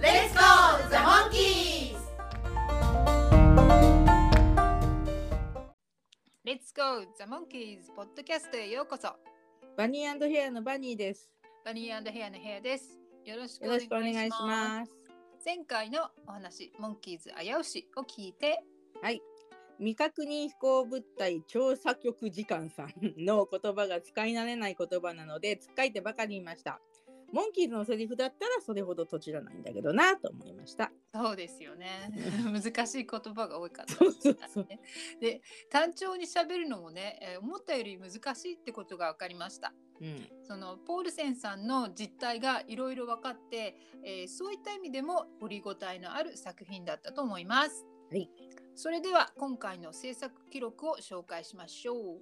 Let's go, the monkeys! Let's go! The Monkeys! ポッドキャストへようこそ。バニーヘアのバニーです。バニーヘアのヘアです。よろしくよろしくお願いします。前回のお話モンキーズ危うしを聞いて。はい。未確認飛行物体調査局時間さんの言葉が使い慣れない言葉なのでつっかいてばかりいましたモンキーズのセリフだったらそれほどとちらないんだけどなと思いました。そうですよね。難しい言葉が多いから、そうそうそうね。で、単調に喋るのもね、えー思ったより難しいってことが分かりました。うん、そのポールセンさんの実態がいろいろ分かって、えーそういった意味でも掘りごたえのある作品だったと思います。はい。それでは今回の制作記録を紹介しましょう。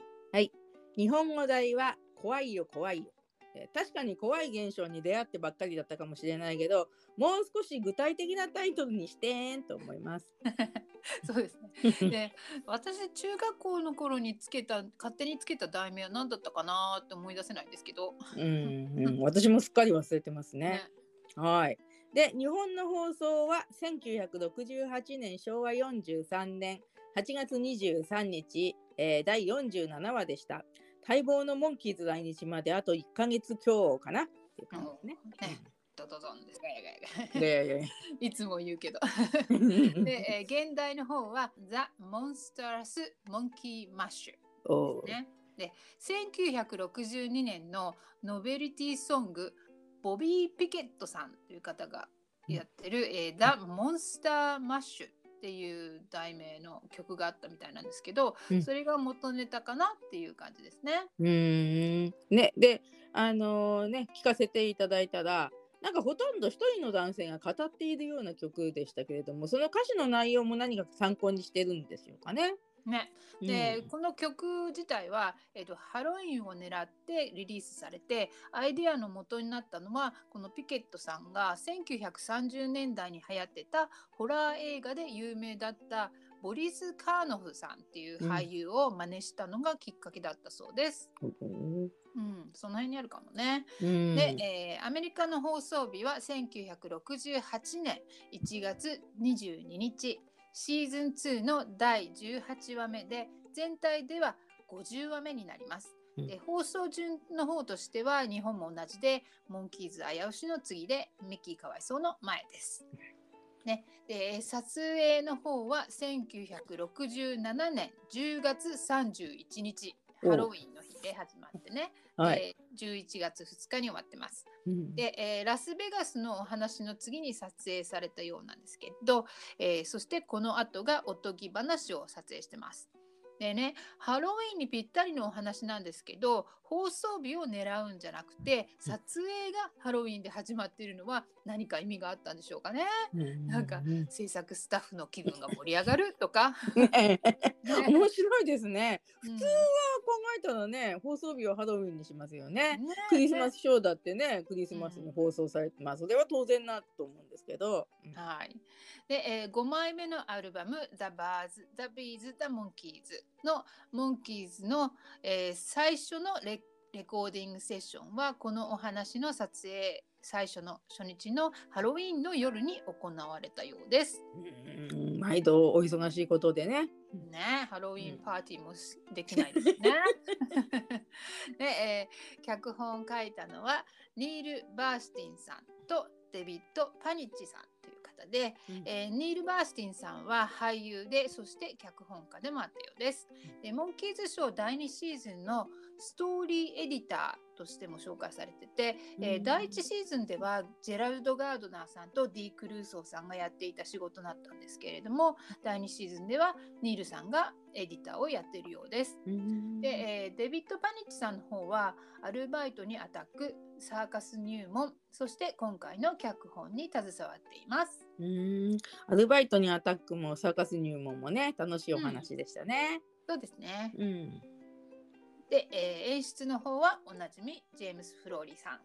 日本語題は怖いよ怖いよ。えー確かに怖い現象に出会ってばっかりだったかもしれないけどもう少し具体的なタイトルにしてと思います。そうですね。で、私中学校の頃につけた勝手につけた題名は何だったかなって思い出せないんですけど。うん、うん、私もすっかり忘れてますね。ねはい。で、日本の放送は1968年昭和43年8月23日、えー第47話でした。待望のモンキーズ来日まであと1ヶ月強かな？っていう感じですね。ねドドドンです。ガヤガヤガヤいつも言うけど。で で、えー現代の方は The Monstrous Monkey Mash おーね。で、1962年のノベリティソングボビー・ピケットさんという方がやってる、えー The Monster Mash っていう題名の曲があったみたいなんですけど、うんそれが元ネタかなっていう感じですね。うーんねであのーね聞かせていただいたらなんかほとんど一人の男性が語っているような曲でしたけれどもその歌詞の内容も何か参考にしてるんでしょうかね。ね、で、うん。この曲自体は、えっとハロウィンを狙ってリリースされてアイデアの元になったのはこのピケットさんが1930年代に流行ってたホラー映画で有名だったボリス・カーノフさんっていう俳優を真似したのがきっかけだったそうです。うん。うん、その辺にあるかもね。うん。で、えーアメリカの放送日は1968年1月22日シーズン2の第18話目で全体では50話目になります。うんで放送順の方としては日本も同じでモンキーズ危うしの次でミッキーかわいそうの前です。ね、で撮影の方は1967年10月31日おハロウィンの日で始まってね、はい、えー11月2日に終わってます。うんで、えーラスベガスのお話の次に撮影されたようなんですけど、えーそしてこの後がおとぎ話を撮影してます。でね、ハロウィンにぴったりのお話なんですけど放送日を狙うんじゃなくて撮影がハロウィンで始まっているのは何か意味があったんでしょうかね。なんかうん制作スタッフの気分が盛り上がるとか。ねね面白いですね。うん普通は考えたらね放送日をハロウィンにしますよね。ねクリスマスショーだってねクリスマスに放送されて、まあそれは当然なと思うんですけど。うんはい。で、えー、5枚目のアルバム「The Bars, The Bees, The Monkeys」のモンキーズの、えー最初のレレコーディングセッションはこのお話の撮影最初の初日のハロウィンの夜に行われたようです。うん毎度お忙しいことでね。ねハロウィンパーティーもしできないですね。で、えー脚本を書いたのはニール・バースティンさんとデビッド・パニッチさん方で、うん。えーニール・バースティンさんは俳優でそして脚本家でもあったようです。でモンキーズショー第2シーズンのストーリーエディターとしても紹介されてて、えーうん第1シーズンではジェラルド・ガードナーさんとディー・クルーソーさんがやっていた仕事だったんですけれども第2シーズンではニールさんがエディターをやっているようです。うんで、えーデビッド・パニッチさんの方はアルバイトにアタックサーカス入門そして今回の脚本に携わっています。うんアルバイトにアタックもサーカス入門もね楽しいお話でしたね。そうですね。うんで、えー演出の方はおなじみジェームス・フローリーさん。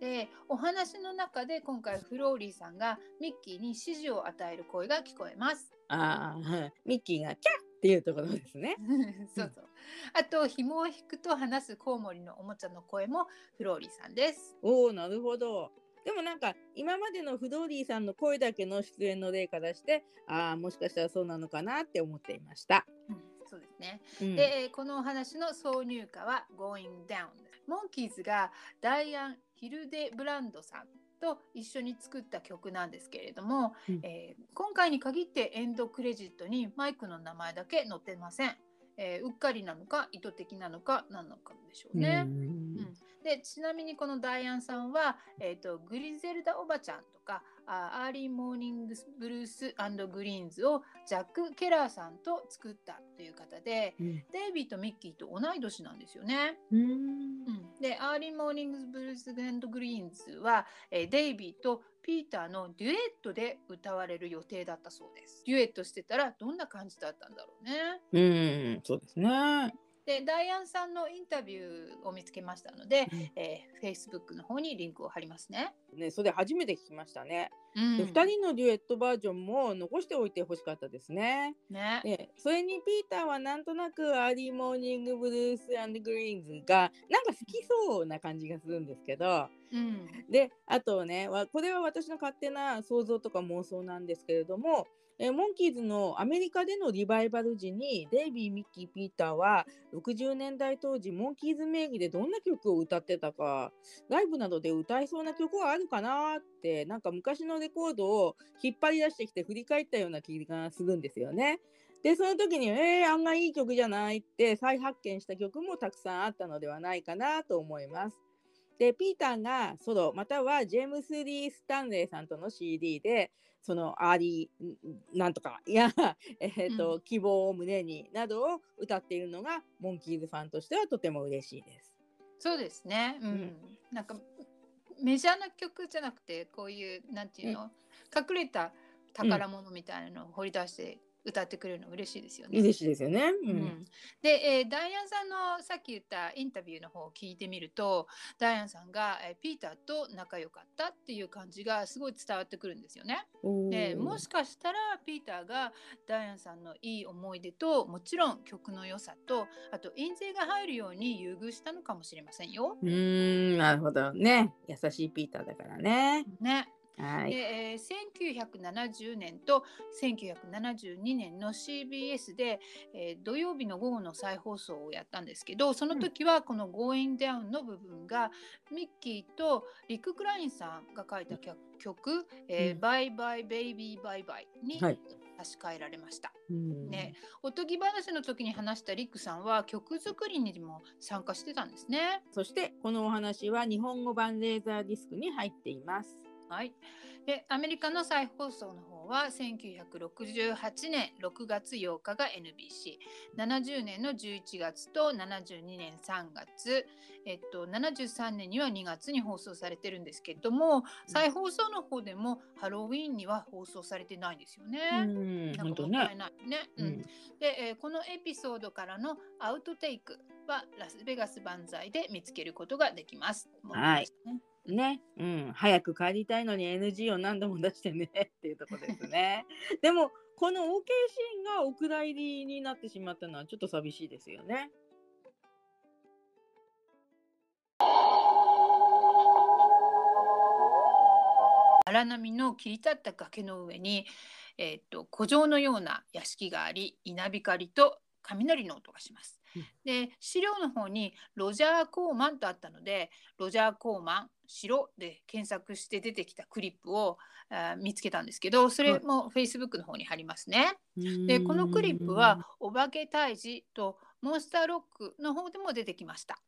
でお話の中で今回フローリーさんがミッキーに指示を与える声が聞こえます。ああはいミッキーがキャッっていうところですね。そうそう。あと紐を引くと話すコウモリのおもちゃの声もフローリーさんです。おおなるほど。でもなんか今までのフドーリーさんの声だけの出演の例からしてああもしかしたらそうなのかなって思っていました。うんそうですね。うんで、えーこのお話の挿入歌は Going Down。モンキーズがダイアン・ヒルデブランドさんと一緒に作った曲なんですけれども、うんえー今回に限ってエンドクレジットにマイクの名前だけ載ってません。えーうっかりなのか意図的なのか何なのかでしょうね。うんうんでちなみにこのダイアンさんは、えー、とグリゼルダおばちゃんとかあ Early Morning Blues Greens をジャック・ケラーさんと作ったという方でうんデイビーとミッキーと同い年なんですよね。うんうん、で Early Morning Blues Greens は、えーデイビーとピーターのデュエットで歌われる予定だったそうです。デュエットしてたらどんな感じだったんだろうね。うんそうですね。でダイアンさんのインタビューを見つけましたので、うんえー、Facebook の方にリンクを貼りますね。ねそれ初めて聞きましたね。うんで2人のデュエットバージョンも残しておいてほしかったですね。ね。でそれにピーターはなんとなく Early Morning Blues Greens がなんか好きそうな感じがするんですけどうん。であとねわこれは私の勝手な想像とか妄想なんですけれども、えーモンキーズのアメリカでのリバイバル時にデイビー・ミッキー・ピーターは60年代当時モンキーズ名義でどんな曲を歌ってたかライブなどで歌いそうな曲はあるかなってなんか昔のレコードを引っ張り出してきて振り返ったような気がするんですよね。でその時にえー、案外いい曲じゃないって再発見した曲もたくさんあったのではないかなと思います。でピーターがソロまたはジェームス・リー・スタンレーさんとの CD でその Early んなんとかいや、えーとう希望を胸になどを歌っているのがモンキーズファンとしてはとても嬉しいです。そうですね。うん。うんなんかメジャーな曲じゃなくてこういうなんていうの、隠れた宝物みたいなのを掘り出して歌ってくれるの嬉しいですよね。嬉しいですよね。ううんん、で、えーダイアンさんのさっき言ったインタビューの方を聞いてみるとダイアンさんが、えーピーターと仲良かったっていう感じがすごい伝わってくるんですよね。でもしかしたらピーターがダイアンさんのいい思い出ともちろん曲の良さとあと印税が入るように優遇したのかもしれませんよ。うーんなるほどね優しいピーターだからね。ね。はい。でえー1970年と1972年の CBS で、えー土曜日の午後の再放送をやったんですけどその時はこの「Going Down」の部分がミッキーとリック・クラインさんが書いた曲曲「えーうんバイバイベイビーバイバイ」にはい差し替えられました。うんねおとぎ話の時に話したリックさんは曲作りにも参加してたんですね。そしてこのお話は日本語版レーザーディスクに入っています。はい、でアメリカの再放送の方は1968年6月8日が NBC70 年の11月と72年3月、えっと、73年には2月に放送されてるんですけども再放送の方でもハロウィーンには放送されてないんですよね。うんなんね。かもったいないね。ううんんで、えーこのエピソードからのアウトテイクはラスベガス万歳で見つけることができます。はいもうね、うん、早く帰りたいのに NG を何度も出してねっていうところですね。でもこの OK シーンがお蔵入りになってしまったのはちょっと寂しいですよね。荒波の切り立った崖の上に、えーっと古城のような屋敷があり稲光と雷の音がします。うんで資料の方にロジャー・コーマンとあったのでロジャー・コーマン城で検索して出てきたクリップをあー見つけたんですけどそれも Facebook の方に貼りますね。でこのクリップは「お化け退治」と「モンスターロック」の方でも出てきました。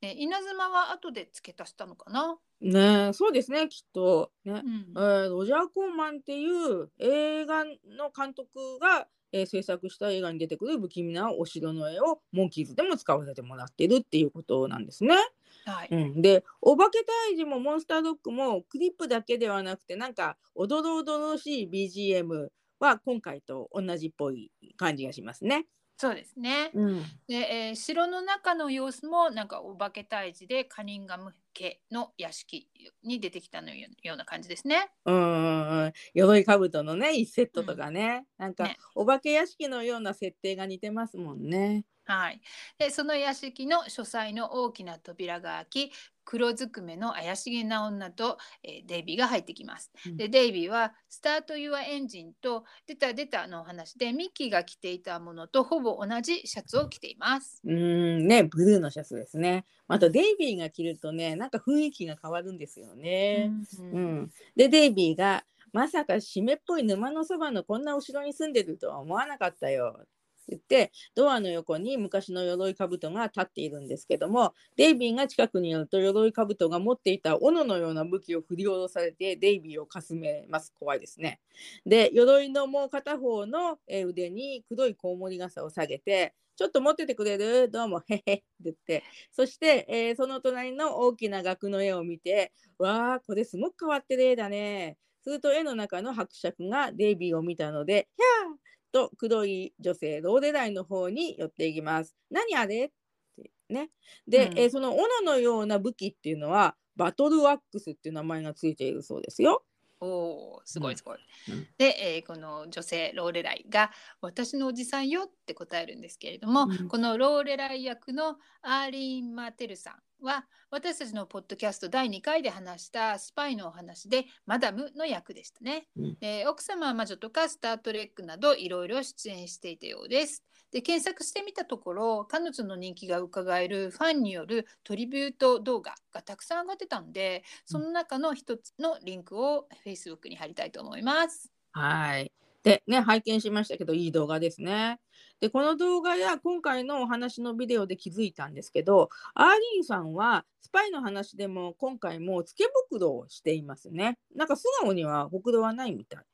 で稲妻は後で付け足したのかな？ねえそうですねきっとねう。んえーロジャー・コーマンっていう映画の監督が、えー制作した映画に出てくる不気味なお城の絵をモンキーズでも使わせてもらってるっていうことなんですね。はい。うん、でお化け退治もモンスタードッグもクリップだけではなくてなんかおどろおどろしい BGM は今回と同じっぽい感じがしますね。そうですね。うん、で、えー城の中の様子もなんかお化け退治でカニンガム家の屋敷に出てきたのよような感じですね。うんうんうん鎧兜のね1セットとかね、なんかねお化け屋敷のような設定が似てますもんね。はい。で、その屋敷の書斎の大きな扉が開き、黒ずくめの怪しげな女と、えーデイビーが入ってきます。うんで、デイビーはスタート・ユア・エンジンと出た出たのお話でミッキーが着ていたものとほぼ同じシャツを着ています。うーんねブルーのシャツですね。またデイビーが着るとねなんか雰囲気が変わるんですよね。うんうん、でデイビーが「まさか湿っぽい沼のそばのこんなお城に住んでるとは思わなかったよ」言ってドアの横に昔の鎧兜が立っているんですけどもデイビーが近くに寄ると鎧兜が持っていた斧のような武器を振り下ろされてデイビーをかすめます怖いですね。で鎧のもう片方の腕に黒いコウモリ傘を下げて「ちょっと持っててくれるどうもへへ」って言ってそして、えーその隣の大きな額の絵を見て「わあこれすごく変わってる絵だね」すると絵の中の伯爵がデイビーを見たので「ひゃー!」と黒い女性ローレライの方に寄っていきます。何あれ？ってね。で、うんえーその斧のような武器っていうのはバトルアックスっていう名前がついているそうですよ。おーすごうんいすごい。うんで、えーこの女性ローレライが「私のおじさんよ」って答えるんですけれども、うんこのローレライ役のアーリーン・マテルさんは私たちのポッドキャスト第2回で話したスパイのお話でマダムの役でしたね。うんで奥様は魔女とかスター・トレックなどいろいろ出演していたようです。で検索してみたところ彼女の人気が伺えるファンによるトリビュート動画がたくさん上がってたんでその中の一つのリンクを Facebook に貼りたいと思います。はい。でね拝見しましたけどいい動画ですね。でこの動画や今回のお話のビデオで気づいたんですけどアーリーンさんはスパイの話でも今回もつけ袋をしていますね。なんか素顔にはほくろはないみたい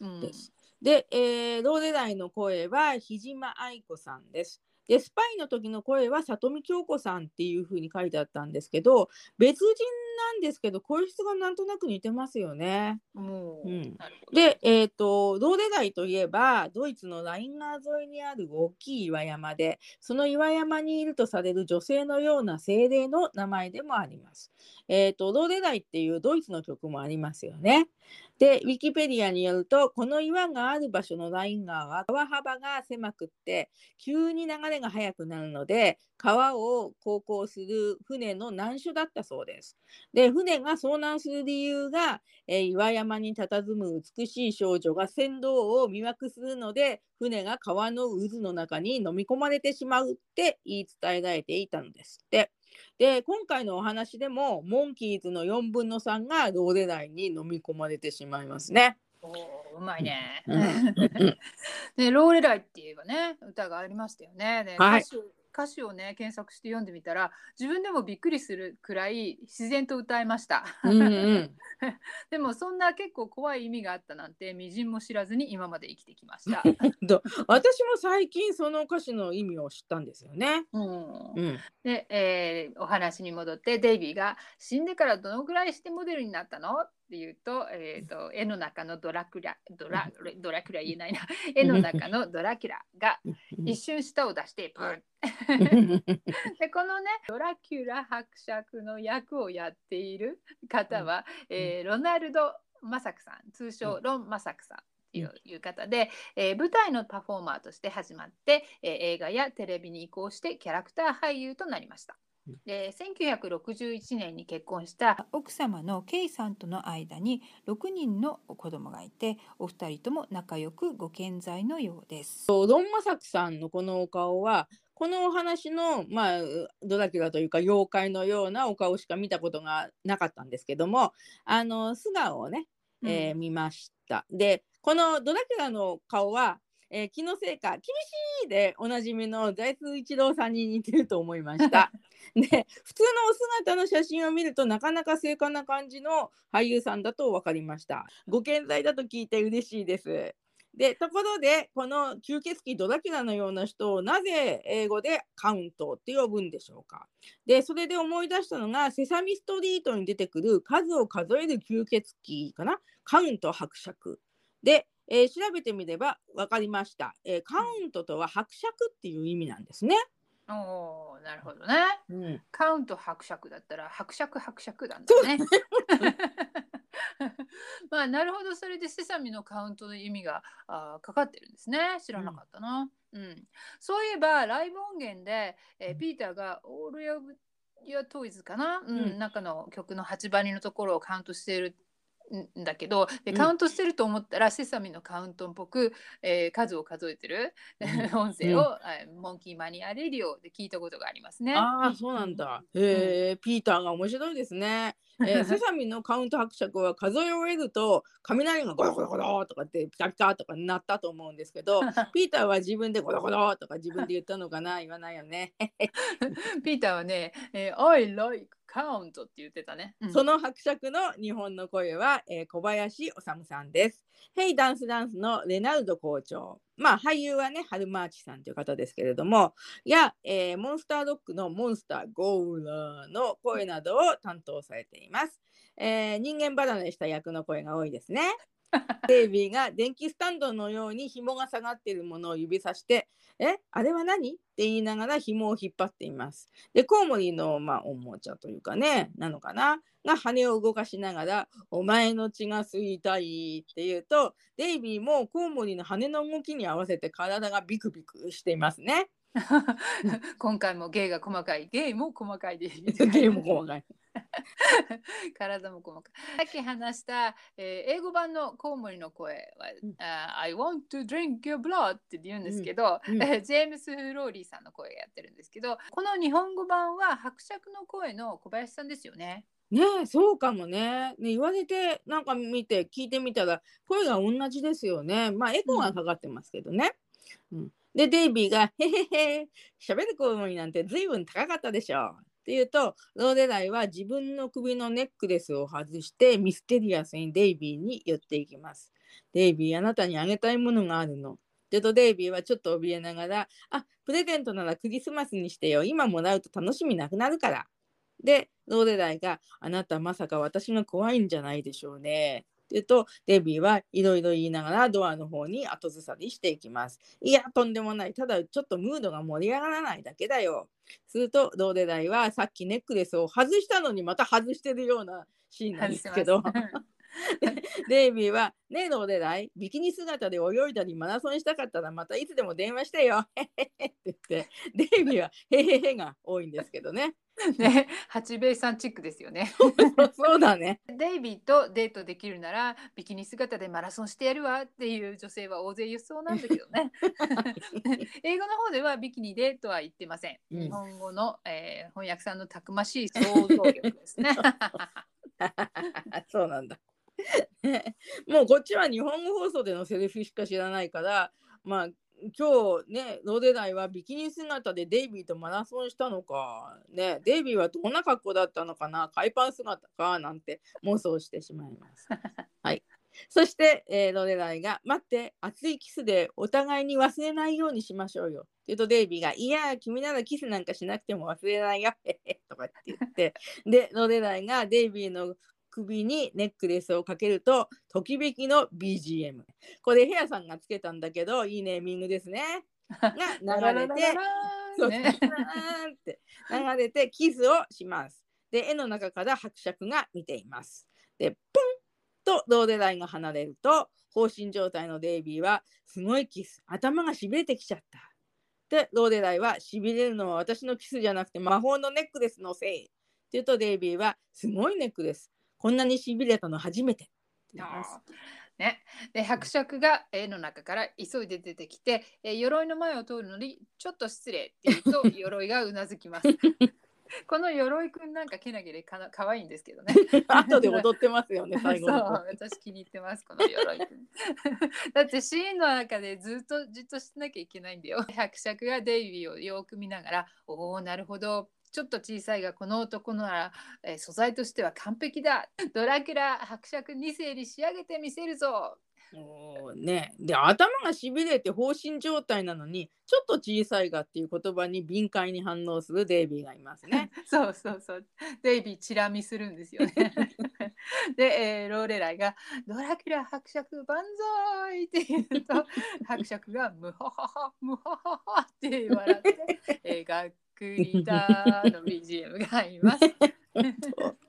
うんです。で、えー、ローレライの声は日島愛子さんです。で、スパイの時の声は里見京子さんっていう風に書いてあったんですけど、別人なんですけど、声質がなんとなく似てますよね。もう、うん。で、えっ、と、ローレライといえば、ドイツのライン川沿いにある大きい岩山で、その岩山にいるとされる女性のような精霊の名前でもあります。えっ、と、ローレライっていうドイツの曲もありますよね。で、ウィキペディアによると、この岩がある場所のライン川は川幅が狭くって、急に流れが速くなるので、川を航行する船の難所だったそうです。で、船が遭難する理由が、えー岩山に佇む美しい少女が船頭を魅惑するので船が川の渦の中に飲み込まれてしまうって言い伝えられていたのですって。で今回のお話でもモンキーズの4分の3がローデライに飲み込まれてしまいますね。おーうまいね。うんうん ね、ローレライって言えばね、歌がありましたよね。ではい歌詞を歌詞をね検索して読んでみたら自分でもびっくりするくらい自然と歌えました。うんうん でもそんな結構怖い意味があったなんてみじんも知らずに今まで生きてきました。と 私も最近その歌詞の意味を知ったんですよね。うんうん、で、えーお話に戻ってデイビーが「死んでからどのぐらいしてモデルになったの?」って言うと,、えー、と 絵の中のドラクラドラ ドラクラ言えないな。絵の中のドラキュラが一瞬舌を出してプン。でこのねドラキュラ伯爵の役をやっている方は、えーロナルド・マサクさん通称ロン・マサクさん。いう方で、えー舞台のパフォーマーとして始まって、えー映画やテレビに移行してキャラクター俳優となりました。で1961年に結婚した奥様のケイさんとの間に6人の子供がいてお二人とも仲良くご健在のようです。ロン・マサクさんのこのお顔はこのお話の、まあ、ドラキュラというか妖怪のようなお顔しか見たことがなかったんですけどもあの素顔をね、えー見ました。でこのドラキュラの顔はえー気のせいか厳しいでおなじみの財津一郎さんに似てると思いました。で普通のお姿の写真を見るとなかなか精悍な感じの俳優さんだと分かりました。ご健在だと聞いて嬉しいです。でところでこの吸血鬼ドラキュラのような人をなぜ英語でカウントって呼ぶんでしょうかでそれで思い出したのが「セサミストリート」に出てくる数を数える吸血鬼かなカウント伯爵で、えー調べてみれば分かりました、えーカウントとは伯爵っていう意味なんですね。おおなるほどね。うん、カウント伯爵だったら伯爵伯爵なんだね。まあなるほど。それでセサミのカウントの意味があーかかってるんですね。知らなかったな、うん。そういえばライブ音源で、えーピーターが「オールヤブ・ヤ・トイズ」かな、うん。うん。中の曲の8番のところをカウントしてるんだけどでうんカウントしてると思ったら、セサミのカウントっぽく、えー数を数えてる、うん 音声を、えーモンキーマニアレディオで聞いたことがありますね。ああそうなんだ。へえ、ピーターが面白いですね。えー セサミのカウント伯爵は数え終えると雷がゴロゴロゴロとかってピカピカとかなったと思うんですけどピーターは自分でゴロゴロとか自分で言ったのかな言わないよね。ピーターはね、えー I like count って言ってたね。うんその伯爵の日本の声は、えー小林修さんです。ヘイダンスダンスのレナルド校長。まあ俳優はね、ハルマーチさんという方ですけれども、や、えーモンスタードッグのモンスターゴーラーの声などを担当されています。えー人間離れした役の声が多いですね。デイビーが電気スタンドのように紐が下がっているものを指さして、え、あれは何？って言いながら紐を引っ張っています。で、コウモリの、まあ、おもちゃというかね、なのかな？が羽を動かしながら、お前の血が吸いたいって言うと、デイビーもコウモリの羽の動きに合わせて体がビクビクしていますね。今回も芸が細かい。芸も細かいで。ゲーム細かい。体も細かい。さっき話した、えー英語版のコウモリの声は、うんあ I want to drink your blood って言うんですけど、うんうんえー ジェームス・フローリーさんの声がやってるんですけど、この日本語版は伯爵の声の小林さんですよね。ねえ、そうかもね。ね言われて、なんか見て、聞いてみたら、声が同じですよね。まあ、エコーがかかってますけどね。うんで、デイビーが、へへへ、喋るコウモリなんて随分高かったでしょ。って言うと、ローレライは自分の首のネックレスを外して、ミステリアスにデイビーに寄っていきます。デイビー、あなたにあげたいものがあるの。って言うと、デイビーはちょっと怯えながら、あ、プレゼントならクリスマスにしてよ。今もらうと楽しみなくなるから。で、ローレライがあなたまさか私が怖いんじゃないでしょうね。言うと、デビーはいろいろ言いながらドアの方に後ずさりしていきます。いや、とんでもない。ただちょっとムードが盛り上がらないだけだよ。すると、ローレライはさっきネックレスを外したのにまた外してるようなシーンなんですけど、デイビーは、ねえ、ローレライ、ビキニ姿で泳いだりマラソンしたかったらまたいつでも電話してよ。って言って、デイビーはへへへが多いんですけどね。ね、八兵衛さんチックですよね。そうだね。デイビーとデートできるならビキニ姿でマラソンしてやるわっていう女性は大勢いそうなんだけどね。英語の方ではビキニでとは言ってません。うん日本語の、えー翻訳さんのたくましい想像力ですね。そうなんだ。もうこっちは日本語放送でのセリフしか知らないから、まあ今日ね、ロデライはビキニ姿でデイビーとマラソンしたのか、ね、デイビーはどんな格好だったのかな、海パン姿かなんて妄想してしまいます。はい。そして、えーロデライが、待って、熱いキスでお互いに忘れないようにしましょうよ。って言うとデイビーが、いや、君ならキスなんかしなくても忘れないよ。とかって言って、で、ロデライがデイビーの首にネックレスをかけると、ときめきの BGM。これヘアさんがつけたんだけど、いいネーミングですね。が流れて、そう、ね、って流れてキスをします。で、絵の中から伯爵が見ています。で、ポンとローデラインが離れると、放心状態のデイビーは、すごいキス、頭がしびれてきちゃった。で、ローデライは、しびれるのは私のキスじゃなくて魔法のネックレスのせい。って言うと、デイビーは、すごいネックレス。こんなにしびれたの初めて。ね、で伯爵が絵の中から急いで出てきて、えー鎧の前を通るのにちょっと失礼って言うと 鎧がうなずきます。この鎧くんなんかけなげでかな可愛いんですけどね。後で踊ってますよね、最後。私気に入ってますこの鎧くんだってシーンの中でずっとじっとしてなきゃいけないんだよ伯爵がデイビーをよく見ながらおおなるほどちょっと小さいがこの男なら、えー素材としては完璧だドラキュラ伯爵2世に仕上げてみせるぞもうね、で頭がしびれて放心状態なのにちょっと小さいがっていう言葉に敏感に反応するデイビーがいますね。そうそうそうデイビーチラ見するんですよね で、えーローレライが「ドラキュラ伯爵万歳!」って言うと伯爵が「ムハハハムハハハ」って 笑って「えー、がっくりだ」の BGM が入ります。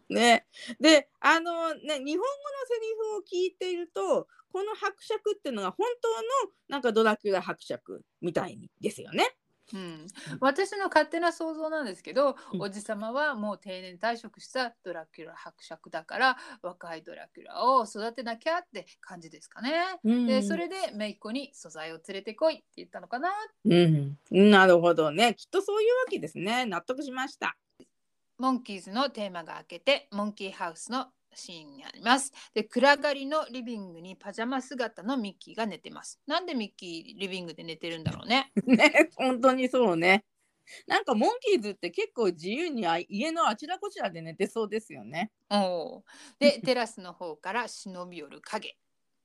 ね、であのね日本語のセリフを聞いているとこの伯爵っていうのが本当のなんかドラキュラ伯爵みたいですよね。うん、私の勝手な想像なんですけど、うん。おじさまはもう定年退職したドラキュラ伯爵だから若いドラキュラを育てなきゃって感じですかね。でそれで姪っ子に素材を連れてこいって言ったのかな。うん、なるほどね。きっとそういうわけですね。納得しました。モンキーズのテーマが明けてモンキーハウスのシーンにあります。で暗がりのリビングにパジャマ姿のミッキーが寝てます。なんでミッキーリビングで寝てるんだろうね。ね本当にそうね。なんかモンキーズって結構自由にあ家のあちらこちらで寝てそうですよね。おーでテラスの方から忍び寄る影。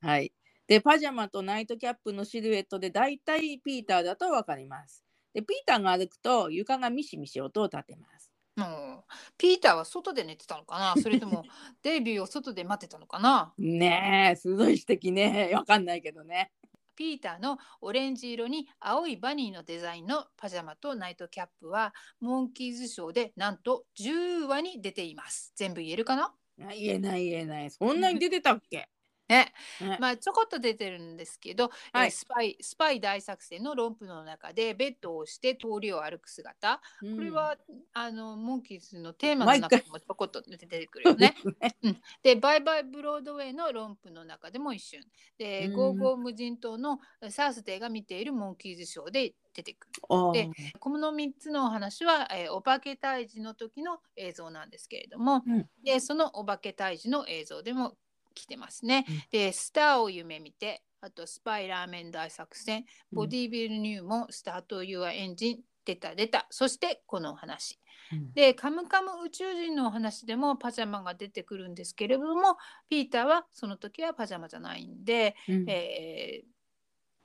はい。でパジャマとナイトキャップのシルエットでだいたいピーターだとわかります。でピーターが歩くと床がミシミシ音を立てます。もうピーターは外で寝てたのかな？それとも デイビーを外で待ってたのかな？ねえ鋭い指摘ね。わかんないけどね。ピーターのオレンジ色に青いバニーのデザインのパジャマとナイトキャップはモンキーズショーでなんと10話に出ています。全部言えるかな？あ言えない言えない。そんなに出てたっけ、ね、ね。まあちょこっと出てるんですけど、えーはいスパイスパイ大作戦の romp の中でベッドを押して通りを歩く姿。うんこれは、あのモンキーズのテーマの中でもちょこっと出てくるよね。うん、でバイバイブロードウェイの romp の中でも一瞬。で、うん。ゴーゴー無人島のサースデーが見ているモンキーズショーで出てくる。でこの3つのお話は、えーお化け退治の時の映像なんですけれども、うん。でそのお化け退治の映像でも来てますね。うん。でスターを夢見てあとスパイラーメン大作戦ボディビルニューもスタートユアエンジン出た出た。そしてこのお話。うん。でカムカム宇宙人のお話でもパジャマが出てくるんですけれどもピーターはその時はパジャマじゃないんで、うん。えー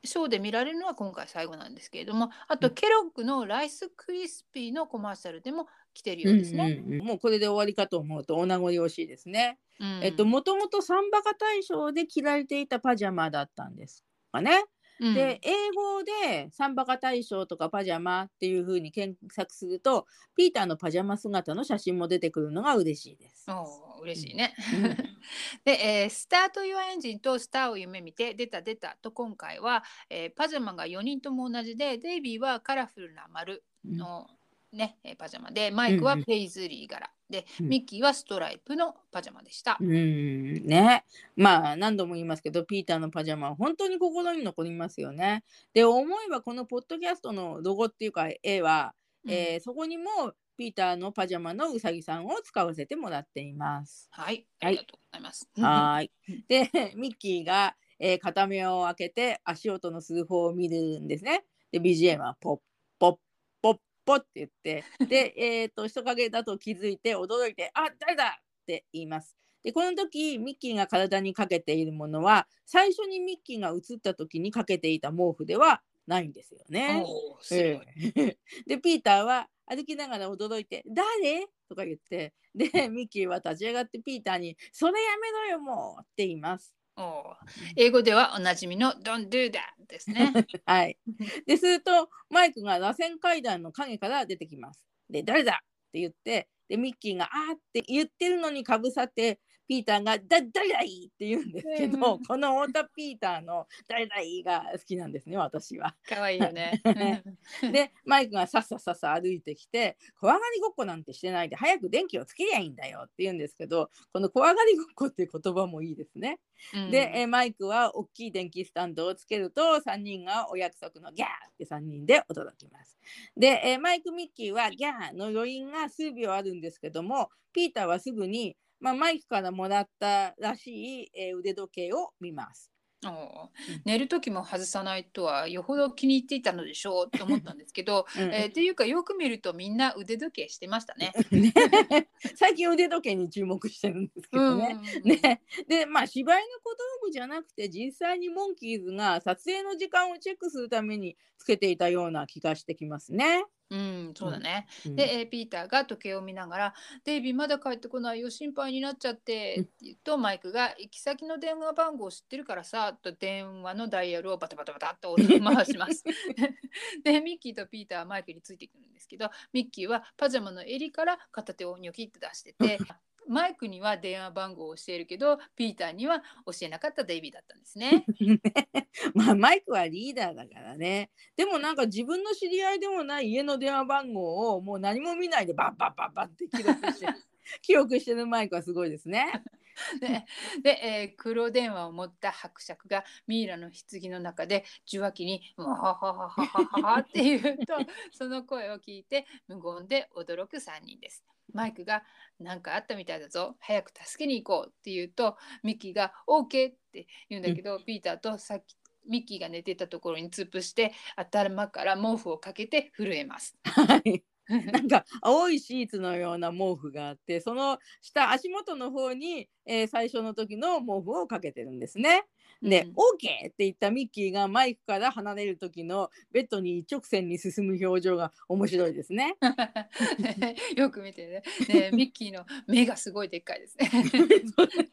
ショーで見られるのは今回最後なんですけれどもあと、うんケロッグのライスクリスピーのコマーシャルでも来てるようですね。うんうんうんもうこれで終わりかと思うとお名残惜しいですね。うんえっともともとサンバカ大賞で着られていたパジャマだったんですかね。うんで英語でサンバカ大賞とかパジャマっていう風に検索するとピーターのパジャマ姿の写真も出てくるのが嬉しいです。嬉しいね。うんで、えースタート・ユア・エンジンとスターを夢見て出た出たと今回は、えーパジャマが4人とも同じでデイビーはカラフルな丸の、ねえーパジャマでマイクはうんうんペイズリー柄で、うんミッキーはストライプのパジャマでした。うんねまあ何度も言いますけどピーターのパジャマは本当に心に残りますよね。で思えばこのポッドキャストのロゴっていうか絵は、えーそこにもピーターのパジャマのうさぎさんを使わせてもらっています。はい、あはいりがとうございます。はーい。で、ミッキーが、えー片目を開けて足音のする方を見るんですね。で、BGM はポッポッポって言って、で、えっ、と、人影だと気づいて驚いて、あ、誰だって言います。で、この時、ミッキーが体にかけているものは、最初にミッキーが映った時にかけていた毛布ではないんですよね。でピーターは歩きながら驚いて「誰?」とか言ってでミッキーは立ち上がってピーターに「それやめろよもう!」って言います。おー英語ではおなじみの Don't do that ですね。はい、でするとマイクが螺旋階段の影から出てきます。で「誰だ?」って言ってでミッキーが「あー」って言ってるのにかぶさってピーターが「だ誰だい!」って言うんですけど、うんこの太田ピーターの「誰だい!」が好きなんですね私は。可愛いよね。でマイクがさっささっさ歩いてきて「怖がりごっこなんてしてないで早く電気をつけりゃいいんだよ」って言うんですけどこの「怖がりごっこ」っていう言葉もいいですね。うんで、えーマイクは大きい電気スタンドをつけると3人がお約束のギャーって3人で驚きます。で、えーマイク・ミッキーはギャーの余韻が数秒あるんですけどもピーターはすぐに、まあ、マイクからもらったらしい、えー腕時計を見ます。寝る時も外さないとはよほど気に入っていたのでしょうと思ったんですけど、うんえーっていうかよく見るとみんな腕時計してましたね。ね最近腕時計に注目してるんですけどね。うんね、でまあ芝居の小道具じゃなくて実際にモンキーズが撮影の時間をチェックするためにつけていたような気がしてきますね。うん、そうだね。うんで、えーピーターが時計を見ながら「デイビーまだ帰ってこないよ心配になっちゃって」うんって言うとマイクが「行き先の電話番号知ってるからさ」と電話のダイヤルをバタバタバタっと 回します。でミッキーとピーターはマイクについてくるんですけどミッキーはパジャマの襟から片手をニョキッと出してて。マイクには電話番号を教えるけどピーターには教えなかったデイビーだったんですね。ね まあマイクはリーダーだからねでもなんか自分の知り合いでもない家の電話番号をもう何も見ないでバッバッバッバッって記録して 記憶してるマイクはすごいですね。でで、えー黒電話を持った伯爵がミイラの棺の中で受話器に「わはははははは」って言うとその声を聞いて無言で驚く3人です。マイクが「何かあったみたいだぞ早く助けに行こう」って言うとミッキーが「OK」って言うんだけど、ピーターとさっきミッキーが寝てたところに突っ伏して頭から毛布をかけて震えます。はい なんか青いシーツのような毛布があってその下足元の方に、えー最初の時の毛布をかけてるんですね。で、うん OK って言ったミッキーがマイクから離れる時のベッドに一直線に進む表情が面白いですね。よく見てねね ミッキーの目がすごいでっかいですね。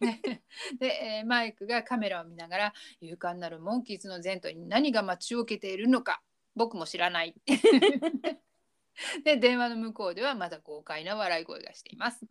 ね で、えーマイクがカメラを見ながら勇敢なるモンキーズの前途に何が待ち受けているのか僕も知らない。で電話の向こうではまだ豪快な笑い声がしています。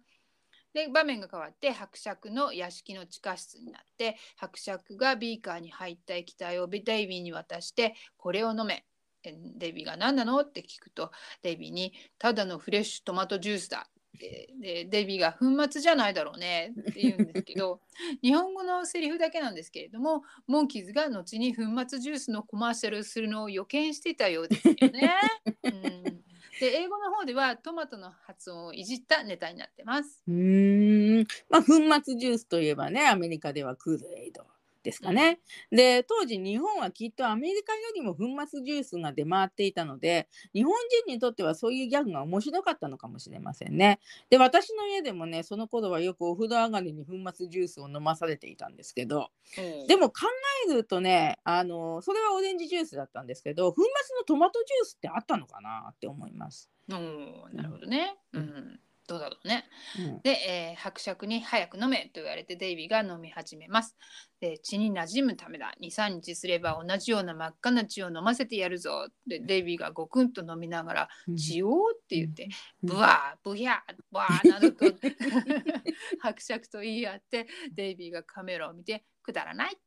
で場面が変わって伯爵の屋敷の地下室になって伯爵がビーカーに入った液体をデイビーに渡してこれを飲め。デイビーが何なの？って聞くとデイビーにただのフレッシュトマトジュースだ。ででデビーが粉末じゃないだろうねって言うんですけど 日本語のセリフだけなんですけれどもモンキーズが後に粉末ジュースのコマーシャルするのを予見していたようですよね。うん、で英語の方ではトマトの発音をいじったネタになってます。うんまあ粉末ジュースといえばねアメリカではクールエイドですかね。で当時日本はきっとアメリカよりも粉末ジュースが出回っていたので日本人にとってはそういうギャグが面白かったのかもしれませんね。で私の家でもねその頃はよくお風呂上がりに粉末ジュースを飲まされていたんですけどでも考えるとねあのそれはオレンジジュースだったんですけど粉末のトマトジュースってあったのかなって思います。おーなるほどね。うん、どうだろうね。うんで、えー伯爵に早く飲めと言われてデイビーが飲み始めます。で血に馴染むためだ。2、3日すれば同じような真っ赤な血を飲ませてやるぞ。でデイビーがごくんと飲みながら血をって言って、うんブワー、ブヒャー、ワーなどと 伯爵と言い合ってデイビーがカメラを見てくだらない。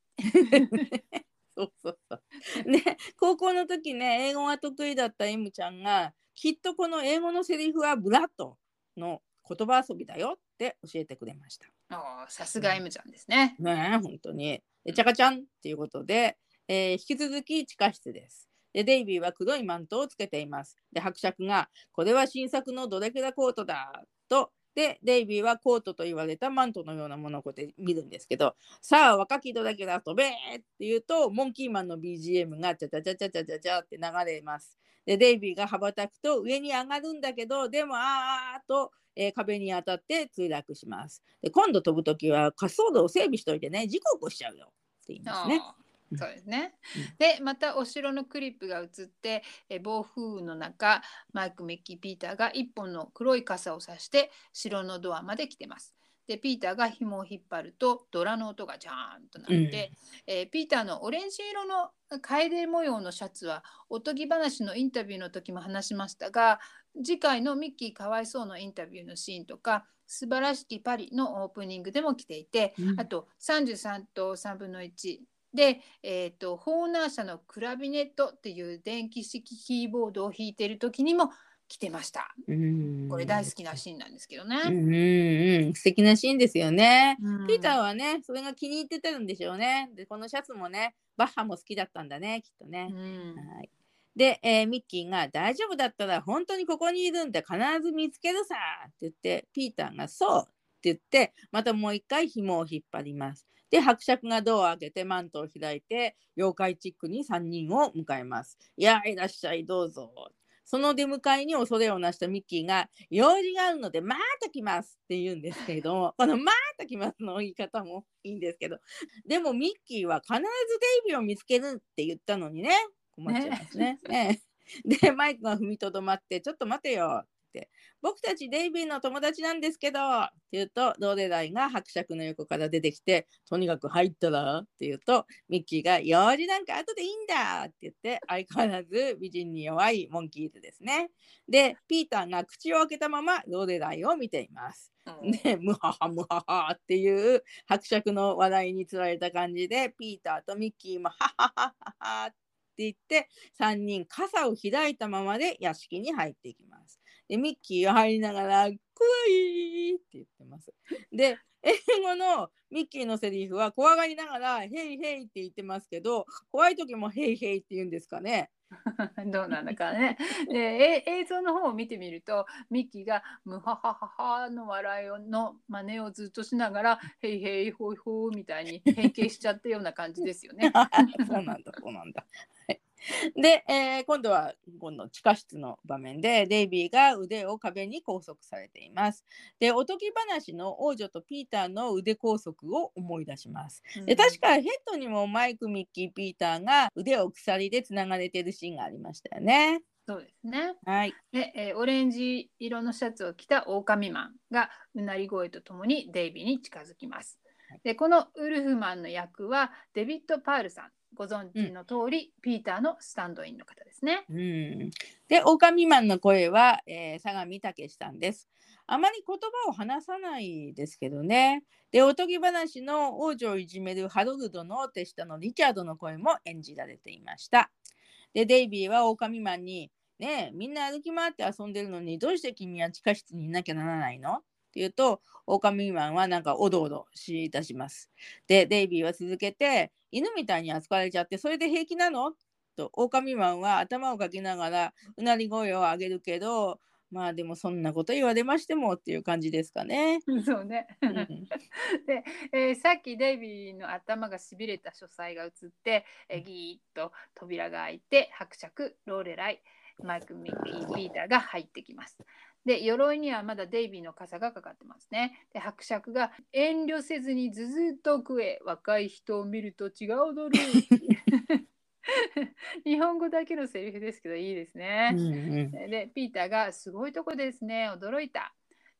そうそうそう。で高校の時ね英語が得意だった M ちゃんがきっとこの英語のセリフはブラッドの言葉遊びだよって教えてくれました。さすが M ちゃんですね。ねえ本当に。でチャカちゃんっていうことで、えー引き続き地下室です。でデイビーは黒いマントをつけています。で伯爵がこれは新作のドレキュラコートだと。でデイビーはコートと言われたマントのようなものをこうやって見るんですけどさあ若きドラキュラ飛べって言うとモンキーマンの BGM がチャチャチャチャチャチャって流れます。でデイビーが羽ばたくと上に上がるんだけどでもあーっと、えー壁に当たって墜落します。で今度飛ぶ時は滑走路を整備しといてね事故起こしちゃうよって言いますね。そうですねうん。でまたお城のクリップが映ってえ暴風雨の中マイク・ミッキー・ピーターが一本の黒い傘を差して城のドアまで来てます。でピーターが紐を引っ張るとドラの音がジャーンとなって、えーピーターのオレンジ色の楓模様のシャツはおとぎ話のインタビューの時も話しましたが次回のミッキーかわいそうのインタビューのシーンとか素晴らしきパリのオープニングでも来ていて、うん。あと33と3分の1で、えー、とホーナー社のクラビネットっていう電気式キーボードを弾いている時にも来てました。うんこれ大好きなシーンなんですけどね。うんうんうん素敵なシーンですよね。うんピーターはね、それが気に入ってたんでしょうね。で、このシャツもね、バッハも好きだったんだね、きっとね。うんはい。で、えーミッキーが大丈夫だったら本当にここにいるんで必ず見つけるさって言って、ピーターがそうって言って、またもう一回紐を引っ張ります。で、伯爵がドアを開けてマントを開いて、妖怪チックに3人を迎えます。いや、いらっしゃい、どうぞ。その出迎えに恐れをなしたミッキーが、用事があるので、また来ますって言うんですけれども、このまた来ますの言い方もいいんですけど、でもミッキーは必ずデイビーを見つけるって言ったのにね、困っちゃいますね。ね。で、マイクが踏みとどまって、ちょっと待てよって、僕たちデイビーの友達なんですけどって言うと、ローレライが伯爵の横から出てきて、とにかく入ったらって言うと、ミッキーが用事なんか後でいいんだって言って、相変わらず美人に弱いモンキーズですね。で、ピーターが口を開けたままローレライを見ています。で、ムハハムハハっていう伯爵の話題につられた感じで、ピーターとミッキーもハハハハハって言って、3人傘を開いたままで屋敷に入っていきます。で、ミッキーは入りながら、怖いって言ってます。で、英語のミッキーのセリフは怖がりながら、ヘイヘイって言ってますけど、怖い時もヘイヘイって言うんですかね。どうなんだかね。でえ映像の方を見てみるとミッキーがムハハハハの笑いをの真似をずっとしながら「ヘイヘイホイホイ」みたいに変形しちゃったような感じですよね。そうなんだ、そうなんだ。はい で、えー今度は今度地下室の場面でデイビーが腕を壁に拘束されています。で、おとぎ話の王女とピーターの腕拘束を思い出します。で、確かヘッドにもマイク、ミッキー、ピーターが腕を鎖でつながれてるシーンがありましたよね。そうですね。はい。で、えーオレンジ色のシャツを着た狼マンがうなり声とともにデイビーに近づきます。でこのウルフマンの役はデビッド・パールさんご存知の通り、ピーターのスタンドインの方ですね。うん、で、狼マンの声は、えー相模武さんです。あまり言葉を話さないですけどね。で、おとぎ話の王女をいじめるハロルドの手下のリチャードの声も演じられていました。で、デイビーは狼マンに、ねえ、みんな歩き回って遊んでるのに、どうして君は地下室にいなきゃならないの？って言うと、狼マンはなんかおどおどしだします。で、デイビーは続けて、犬みたいに扱われちゃって、それで平気なの？と狼マンは頭をかきながらうなり声を上げるけどまあでもそんなこと言われましてもっていう感じですかね。そうね。うんで、えーさっきデイビーの頭がしびれた書斎が映って、えーギーッと扉が開いて伯爵ローレライマイク・ミッキー・ピーターが入ってきます。で鎧にはまだデイビーの傘がかかってますね。で伯爵が遠慮せずにずずっと食え若い人を見ると血が踊る。日本語だけのセリフですけどいいですね。うんうんでピーターが「すごいとこですね驚いた」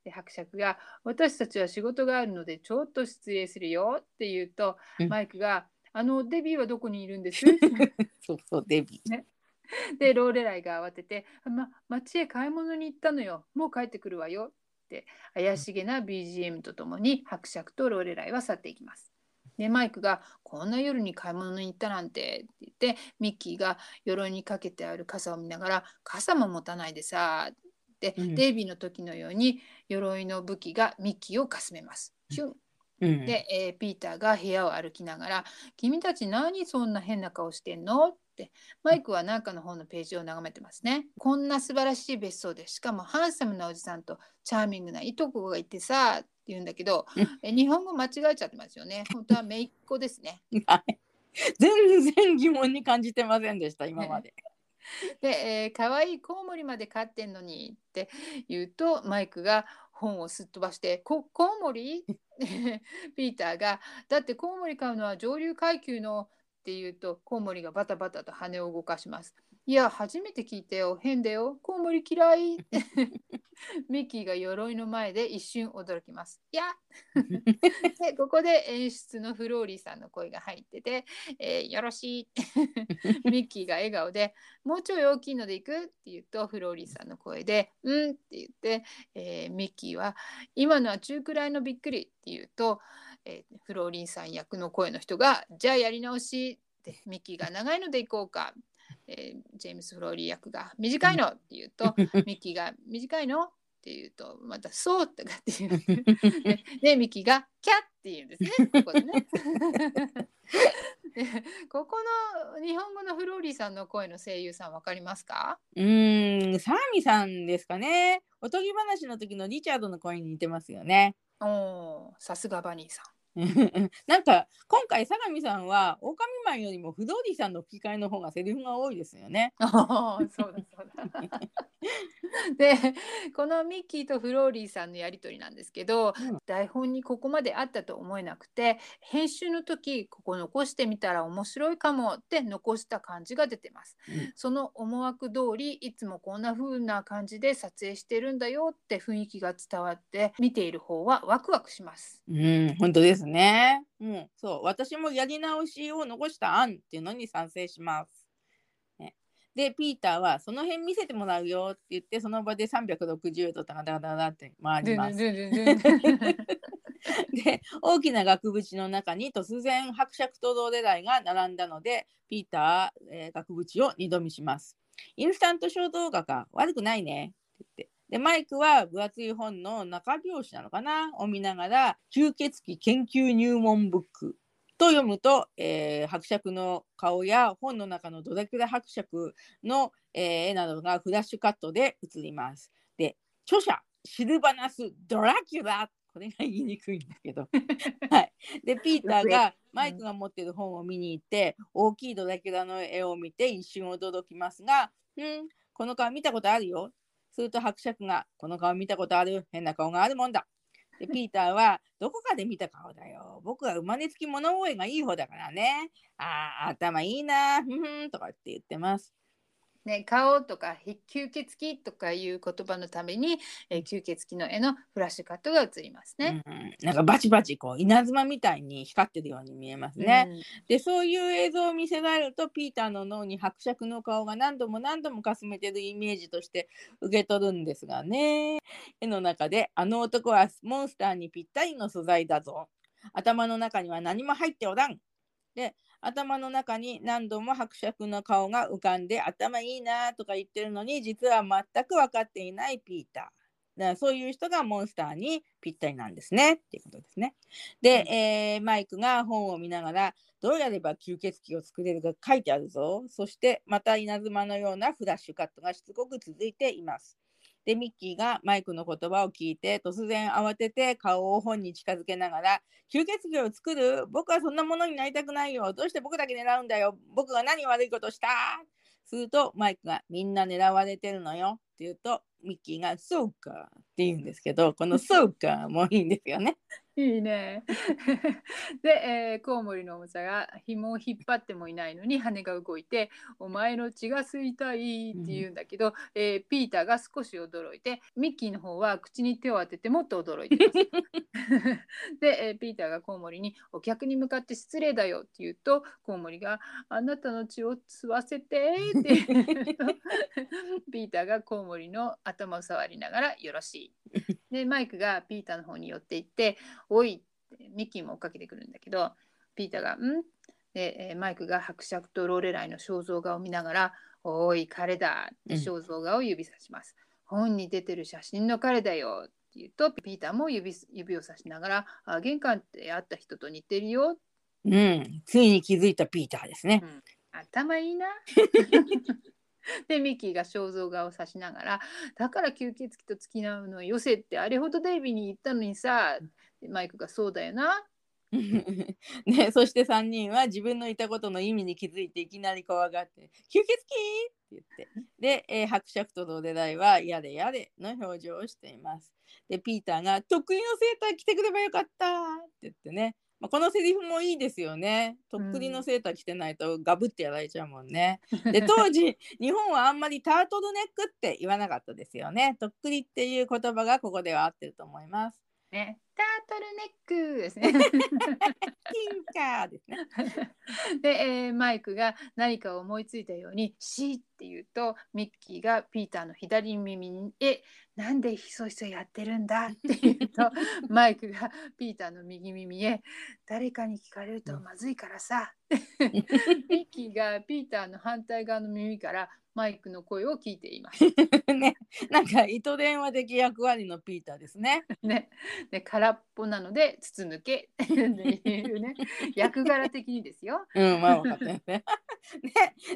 で伯爵が「私たちは仕事があるのでちょっと失礼するよ」って言うと、うんマイクが「あのデイビーはどこにいるんです? 」そうそうデビー。でローレライが慌てて「ま町へ買い物に行ったのよもう帰ってくるわよ」って怪しげな BGM とともに伯爵とローレライは去っていきます。でマイクが「こんな夜に買い物に行ったなんて」って言ってミッキーが鎧にかけてある傘を見ながら「傘も持たないでさ」って、うんデイビーの時のように鎧の武器がミッキーをかすめます。ヒュンうんで、えーピーターが部屋を歩きながら「君たち何そんな変な顔してんの?」ってマイクは何かの方のページを眺めてますね。こんな素晴らしい別荘でしかもハンサムなおじさんとチャーミングないとこがいてさって言うんだけどうんえ日本語間違えちゃってますよね。本当は姪っ子ですね。はい全然疑問に感じてませんでした今まで。で、えー、可愛いコウモリまで飼ってんのにって言うとマイクが本をすっ飛ばして「こコウモリ? 」ピーターが「だってコウモリ飼うのは上流階級の」って言うとコウモリがバタバタと羽を動かします。いや、初めて聞いたよ。変だよ。コウモリ嫌い。ミッキーが鎧の前で一瞬驚きます。いや でここで演出のフローリーさんの声が入ってて、えーよろしい。ミッキーが笑顔で、もうちょい大きいので行くって言うと、フローリーさんの声で、うんって言って、えーミッキーは、今のは中くらいのびっくりって言うと、えーフローリーさん役の声の人が、じゃあやり直しって、ミッキーが長いので行こうか。えージェームス・フローリー役が短いのって言うと ミッキーが短いのって言うとまたそうとかって言うででミッキーがキャッって言うんですねここでねで ここの日本語のフローリーさんの声の声優さんわかりますか？うーん、サーミさんですかね。おとぎ話の時のリチャードの声に似てますよね。おーさすがバニーさん なんか今回相模さんは狼マンよりも不動理さんの吹き替えの方がセリフが多いですよね。そうだそうだ。でこのミッキーとフローリーさんのやり取りなんですけど、うん台本にここまであったと思えなくて編集の時ここ残してみたら面白いかもって残した感じが出てます。うんその思惑通りいつもこんな風な感じで撮影してるんだよって雰囲気が伝わって見ている方はワクワクします。うん、本当ですね。うん、そう、私もやり直しを残した案っていうのに賛成します。ね、で、ピーターはその辺見せてもらうよって言って、その場で360度ダダダダダって回ります。で、大きな額縁の中に突然伯爵と同レ台が並んだので、ピーター、えー額縁を二度見します。インスタントショー動画か、悪くないねって言って。で、マイクは分厚い本の中表紙なのかな？を見ながら、吸血鬼研究入門ブックと読むと、えー伯爵の顔や本の中のドラキュラ伯爵の、えなどがフラッシュカットで映ります。で、著者、シルバナス・ドラキュラこれが言いにくいんだけど。はい。で、ピーターがマイクが持ってる本を見に行って、大きいドラキュラの絵を見て一瞬驚きますが、うん、この顔見たことあるよ。すると伯爵が、この顔見たことある？変な顔があるもんだ。で、ピーターは、どこかで見た顔だよ。僕は生まれつき物覚えがいい方だからね。ああ、頭いいな。ふんふんとかって言ってます。ね、顔とかひ吸血鬼とかいう言葉のために、えー吸血鬼の絵のフラッシュカットが映りますね。うん、なんかバチバチこう稲妻みたいに光ってるように見えますね。でそういう映像を見せられるとピーターの脳に伯爵の顔が何度も何度もかすめてるイメージとして受け取るんですがね。絵の中であの男はモンスターにぴったりの素材だぞ。頭の中には何も入っておらん。で頭の中に何度も伯爵の顔が浮かんで頭いいなとか言ってるのに実は全く分かっていないピーター。だからそういう人がモンスターにぴったりなんですねっていうことですね。で、うんえーマイクが本を見ながらどうやれば吸血鬼を作れるか書いてあるぞ。そしてまた稲妻のようなフラッシュカットがしつこく続いています。で、ミッキーがマイクの言葉を聞いて突然慌てて顔を本に近づけながら吸血鬼を作る？僕はそんなものになりたくないよ。どうして僕だけ狙うんだよ？僕が何悪いことした？するとマイクがみんな狙われてるのよって言うとミッキーがそうかって言うんですけどこのそうかもいいんですよね。いいね。で、えーコウモリの重さが紐を引っ張ってもいないのに羽が動いて「お前の血が吸いたい」って言うんだけど、えーピーターが少し驚いてミッキーの方は口に手を当ててもっと驚いてます。で、えーピーターがコウモリに「お客に向かって失礼だよ」って言うとコウモリが「あなたの血を吸わせて」ってピーターがコウモリの頭を触りながら「よろしい」。でマイクがピーターの方に寄っていって「おい!」ってミッキーも追っかけてくるんだけどピーターが「ん?」で、えーマイクが伯爵とローレライの肖像画を見ながら「おい彼だ!」ってうん肖像画を指さします。本に出てる写真の彼だよって言うとピーターも指す指をさしながら「あ玄関って会った人と似てるようん、ついに気づいたピーターですね。頭いいな」でミッキーが肖像画を指しながら「だから吸血鬼と付き合うのよせってあれほどデイビーに言ったのにさ」マイクが「そうだよな」ね、そして3人は自分のいたことの意味に気づいていきなり怖がって「吸血鬼!」って言ってで、えー伯爵とドデライは「やれやれ」の表情をしています。でピーターが「得意のセーター着てくればよかった」って言ってねまあ、このセリフもいいですよね。とっくりのセーター着てないとガブってやられちゃうもんね。で当時日本はあんまりタートルネックって言わなかったですよね。とっくりっていう言葉がここでは合ってると思います。ね、タートルネックですね。キンカーですね。で、えーマイクが何かを思いついたように「シー」って言うとミッキーがピーターの左耳に「えなんでひそひそやってるんだ?」って言うと マイクがピーターの右耳へ「誰かに聞かれるとまずいからさ」ミッキーがピーターの反対側の耳からマイクの声を聞いています。ね、なんか糸電話的役割のピーターですね。ね、で空っぽなので筒抜けっていうね 役柄的にですよ。うん、まあ分かったよね。ね、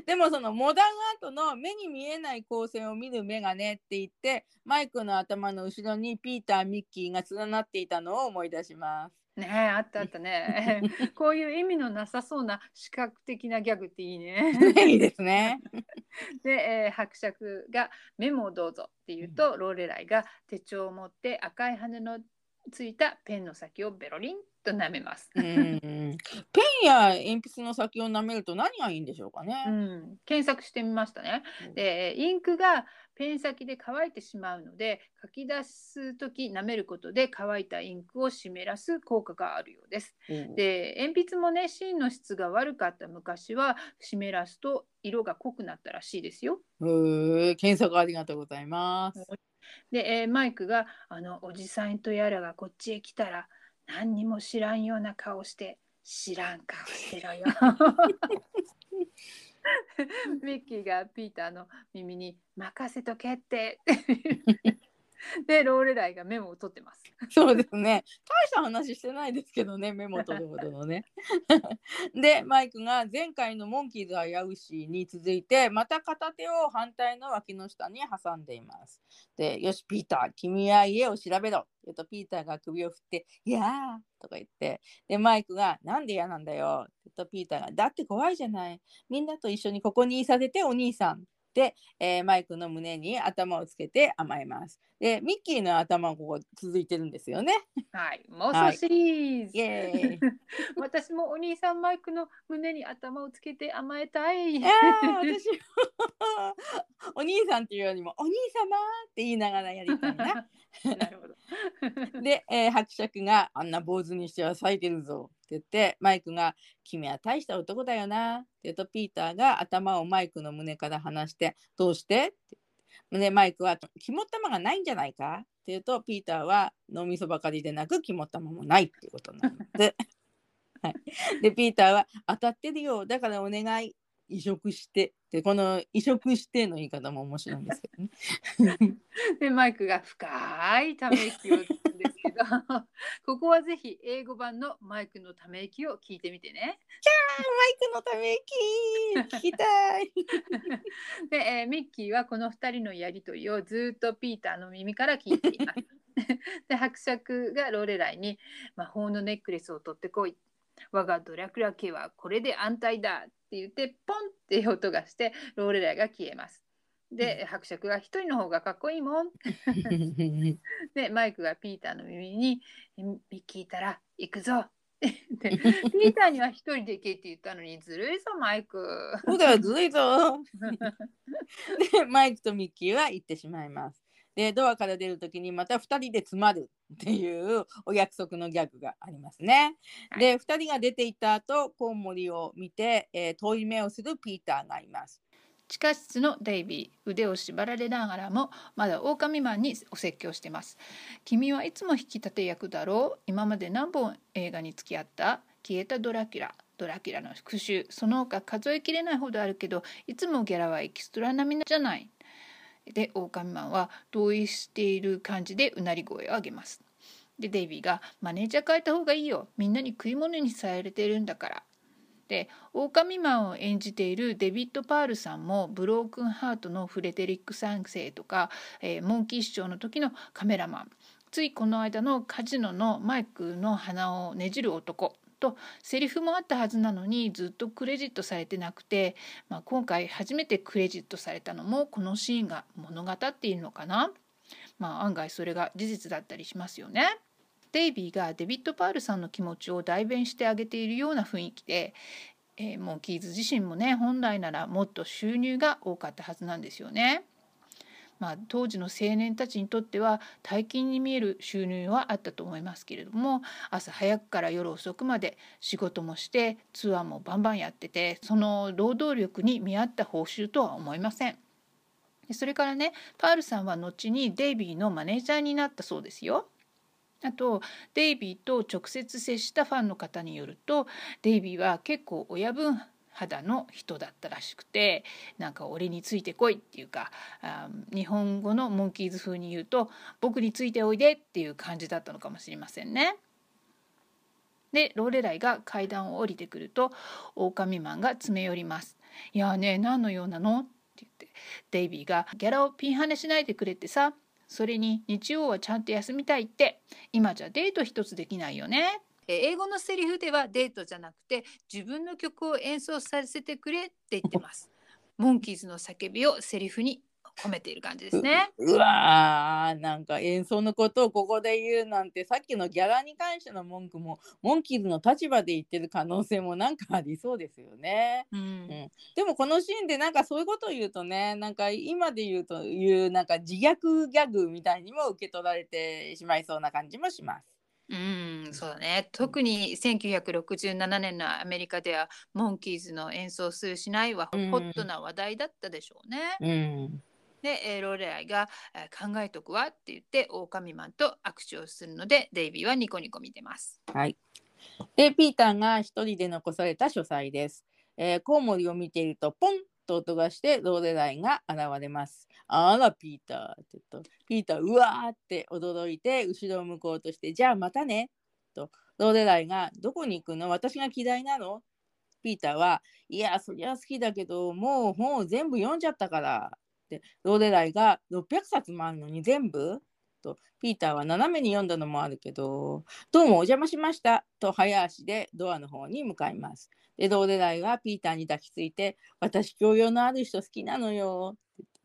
でもそのモダンアートの目に見えない光線を見る眼鏡って言ってマイクの頭の後ろにピーター・ミッキーが連なっていたのを思い出します。ねえあったあったね。こういう意味のなさそうな視覚的なギャグっていいね。いいですね。で、えー伯爵がメモをどうぞって言うと、ローレライが手帳を持って赤い羽のついたペンの先をベロリンと舐めます。うん、ペンや鉛筆の先を舐めると何がいいんでしょうかね。うん、検索してみましたねうん。でインクがペン先で乾いてしまうので書き出す時舐めることで乾いたインクを湿らす効果があるようです。うんで鉛筆もね芯の質が悪かった昔は湿らすと色が濃くなったらしいですよ。検索ありがとうございます。で、えーマイクがあのおじさんとやらがこっちへ来たら何にも知らんような顔して知らん顔してろよ。ミッキーがピーターの耳に任せとけって。でローレライがメモを取ってます。そうですね。大した話してないですけどね、メモ取るほどのね。で、マイクが前回のモンキーズ危うしに続いて、また片手を反対の脇の下に挟んでいます。で、よし、ピーター、君は家を調べろ。言うと、ピーターが首を振って、いやーとか言って、で、マイクが、なんで嫌なんだよ。言うと、ピーターが、だって怖いじゃない。みんなと一緒にここにいさせて、お兄さん。で、えーマイクの胸に頭をつけて甘えます。で、ミッキーの頭もここ続いてるんですよね。はい、妄想シリーズ。イエーイ。私もお兄さんマイクの胸に頭をつけて甘えたい。いやー私も お兄さんっていうよりもお兄様って言いながらやりたいな。なるほど。で、えー伯爵があんな坊主にしては咲いてるぞ言ってマイクが「君は大した男だよな」って言うとピーターが頭をマイクの胸から離して「どうして?」ってでマイクは「肝っ玉がないんじゃないか?」って言うとピーターは脳みそばかりでなく肝っ玉もないっていうことなんです。はい、でピーターは「当たってるよだからお願い移植して」でこの移植しての言い方も面白いんですけどね。でマイクが深いため息をです ここはぜひ英語版のマイクのため息を聞いてみてね。マイクのため息聞きたい。で、えーミッキーはこの2人のやり取りをずっとピーターの耳から聞いています。で伯爵がローレライに魔法のネックレスを取ってこい。我がドラクラ家はこれで安泰だって言ってポンって音がしてローレライが消えます。で伯爵が一人の方がかっこいいもん。でマイクがピーターの耳に「ミッキーいたら行くぞ」でピーターには一人で行けって言ったのにずるいぞマイク。そうだよずるいぞ。でマイクとミッキーは行ってしまいます。でドアから出る時にまた2人で詰まるっていうお約束のギャグがありますね。はいで2人が出て行った後コウモリを見て、えー遠い目をするピーターがいます。地下室のデイビー腕を縛られながらもまだ狼マンにお説教してます。君はいつも引き立て役だろう。今まで何本映画に付き合った？消えたドラキュラ。ドラキュラの復讐。その他数えきれないほどあるけどいつもギャラはエキストラ並みじゃない。で狼マンは同意している感じでうなり声を上げます。でデイビーが「マネージャー変えた方がいいよ。みんなに食い物にされてるんだから」で狼マンを演じているデビッド・パールさんもブロークンハートのフレデリック3世とか、えーモンキーショーの時のカメラマンついこの間のカジノのマイクの鼻をねじる男とセリフもあったはずなのにずっとクレジットされてなくて、まあ、今回初めてクレジットされたのもこのシーンが物語っているのかな、まあ、案外それが事実だったりしますよね。デイビーがデビッド・パールさんの気持ちを代弁してあげているような雰囲気で、えー、モンキーズ自身もね本来ならもっと収入が多かったはずなんですよね。まあ、当時の青年たちにとっては大金に見える収入はあったと思いますけれども朝早くから夜遅くまで仕事もしてツアーもバンバンやっててその労働力に見合った報酬とは思いません。それからねパールさんは後にデイビーのマネージャーになったそうですよ。あとデイビーと直接接したファンの方によるとデイビーは結構親分肌の人だったらしくてなんか俺についてこいっていうかあ日本語のモンキーズ風に言うと僕についておいでっていう感じだったのかもしれませんね。でローレライが階段を降りてくると狼マンが詰め寄ります「いやね何の用なの?」って言ってデイビーが「ギャラをピンハネしないでくれってさそれに日曜はちゃんと休みたいって今じゃデート一つできないよね。英語のセリフではデートじゃなくて自分の曲を演奏させてくれって言ってます。モンキーズの叫びをセリフに込めている感じですね。うわーなんか演奏のことをここで言うなんてさっきのギャラに関しての文句もモンキーズの立場で言ってる可能性もなんかありそうですよね。うん、うん、でもこのシーンでなんかそういうことを言うとねなんか今で言うというなんか自虐ギャグみたいにも受け取られてしまいそうな感じもします。うん、そうだね。特に1967年のアメリカではモンキーズの演奏するしないはホットな話題だったでしょうね。うんで、えー、ローレアイが、えー、考えとくわって言って狼マンと握手をするのでデイビーはニコニコ見てます。はい。でピーターが一人で残された書斎です。えー、コウモリを見ているとポンと音がしてローレライが現れます。あらピーターって言うとピーターうわーって驚いて後ろを向こうとしてじゃあまたねとローレライがどこに行くの？私が嫌いなの？ピーターはいやそりゃ好きだけどもう本を全部読んじゃったからってローレライが600冊もあるのに全部？とピーターは斜めに読んだのもあるけどどうもお邪魔しましたと早足でドアの方に向かいます。でローレライはピーターに抱きついて私教養のある人好きなのよ。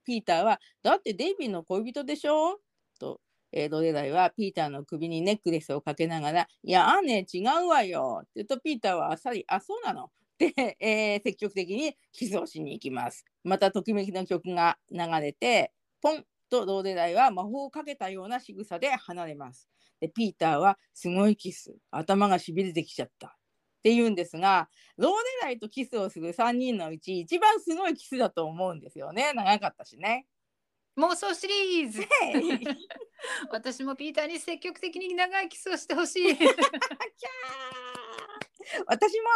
ピーターはだってデイビーの恋人でしょ？と、えー、ローレライはピーターの首にネックレスをかけながらいやあね違うわよ。って言うとピーターはあっさりあそうなの？で、えー、積極的にキスをしに行きます。またときめきの曲が流れて、ポンとローレライは魔法をかけたような仕草で離れます。で、ピーターはすごいキス、頭がしびれてきちゃった。って言うんですが、ローレライとキスをする3人のうち一番すごいキスだと思うんですよね。長かったしね。妄想シリーズ私もピーターに積極的に長いキスをしてほしい 私も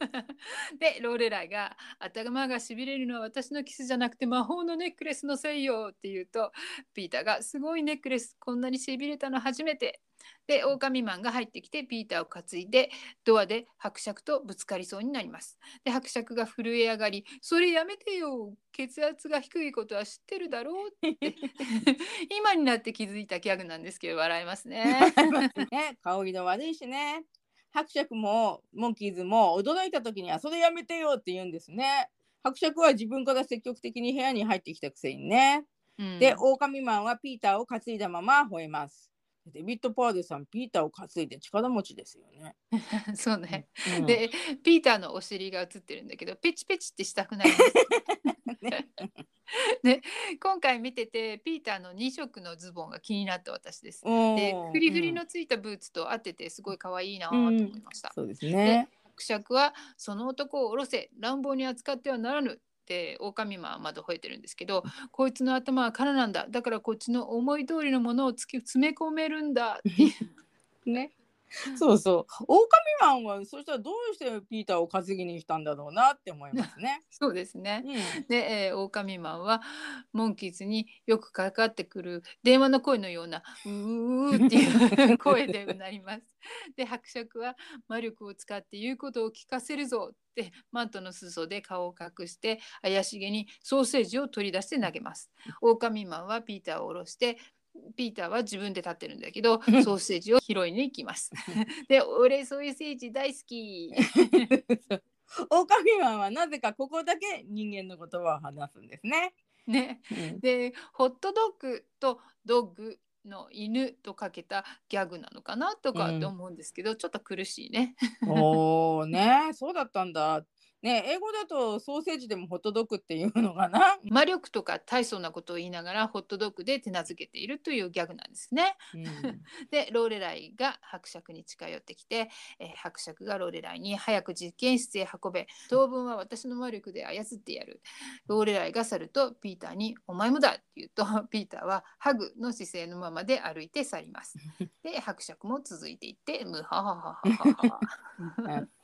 でローレライが「頭がしびれるのは私のキスじゃなくて魔法のネックレスのせいよ」って言うとピーターが「すごいネックレスこんなにしびれたの初めて」で狼マンが入ってきてピーターを担いでドアで伯爵とぶつかりそうになります。で伯爵が震え上がり「それやめてよ血圧が低いことは知ってるだろう」って 今になって気づいたギャグなんですけど笑いますね。ね 顔色悪いしね。伯爵もモンキーズも驚いた時にはそれやめてよって言うんですね。伯爵は自分から積極的に部屋に入ってきたくせにね。うん、で、狼マンはピーターを担いだまま吠えます。デビッド・パーデさん、ピーターを担いで力持ちですよね。そうね、うん、で、ピーターのお尻が映ってるんだけど、ペチペチってしたくなります。ねで 今回見ててピーターの2色のズボンが気になった私です。でフリフリのついたブーツと合っててすごい可愛いなと思いました。うん、そうですね。伯爵はその男を下ろせ乱暴に扱ってはならぬって狼マンはまだ吠えてるんですけどこいつの頭は空なんだだからこっちの思い通りのものをつき詰め込めるんだって ね そうそう。狼マンはそしたらどうしてピーターを担ぎに来たんだろうなって思いますね。そうですね。うん、で、えー、狼マンはモンキーズによくかかってくる電話の声のような「うー」っていう 声でうなります。で伯爵は魔力を使って言うことを聞かせるぞってマントの裾で顔を隠して怪しげにソーセージを取り出して投げます。狼マンはピーターを下ろしてピーターは自分で立ってるんだけどソーセージを拾いに行きます。で俺ソーセージ大好き。狼マンはなぜかここだけ人間の言葉を話すんですね。ね、うん、でホットドッグとドッグの犬とかけたギャグなのかなとかって思うんですけど、ちょっと苦しいね。おーねそうだったんだ。ね英語だとソーセージでもホットドッグっていうのかな？魔力とか大層なことを言いながらホットドッグで手なずけているというギャグなんですね。うん でローレライが伯爵に近寄ってきて、えー伯爵がローレライに早く実験室へ運べ当分は私の魔力で操ってやるローレライが去るとピーターに「お前もだ」って言うと ピーターはハグの姿勢のままで歩いて去ります。で伯爵も続いていってムハハハハハハ。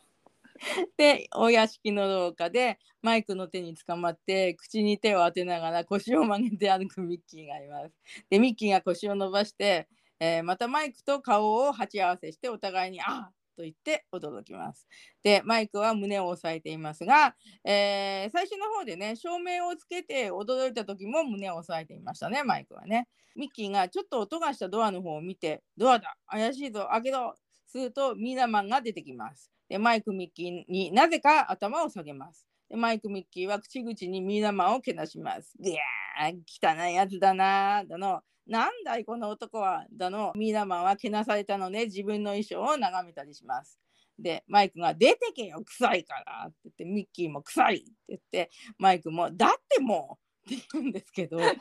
でお屋敷の廊下でマイクの手につかまって口に手を当てながら腰を曲げて歩くミッキーがいます。でミッキーが腰を伸ばして、えーまたマイクと顔を鉢合わせしてお互いに「あーと言って驚きます。でマイクは胸を押さえていますが、えー最初の方でね照明をつけて驚いた時も胸を押さえていましたねマイクはね。ミッキーがちょっと音がしたドアの方を見て「ドアだ怪しいぞ開けろ!」するとミーナマンが出てきます。でマイク・ミッキーになぜか頭を下げます。でマイク・ミッキーは口々にミーナマンをけなします。いやー汚いやつだなーだの。なんだいこの男はだの。ミーナマンはけなされたので自分の衣装を眺めたりします。でマイクが「出てけよ臭いから」って言ってミッキーも「臭い」って言ってマイクも「だってもう」って言うんですけど だっ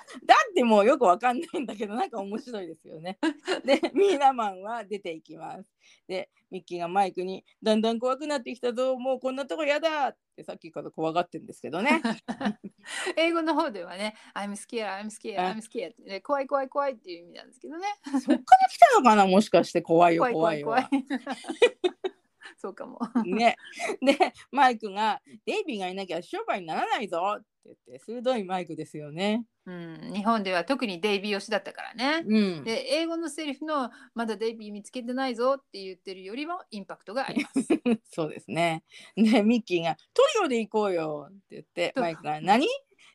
てもうよくわかんないんだけどなんか面白いですよね。でミーナマンは出ていきます。でミッキーがマイクに「だんだん怖くなってきたぞもうこんなとこやだ!」ってさっきから怖がってるんですけどね。英語の方ではね「I'm scared, I'm scared, あ I'm scared」ってね怖い怖い怖いっていう意味なんですけどね。そっから来たのかなもしかして怖いよ怖い怖いよ。怖い怖い。そうかも。ね、でマイクが「デイビーがいなきゃ商売にならないぞ」って言って鋭いマイクですよね。うん、日本では特にデイビー推しだったからね。うん、で英語のセリフの「まだデイビー見つけてないぞ」って言ってるよりもインパクトがあります。そうですね。でミッキーが「トリオで行こうよ」って言ってマイクが「何？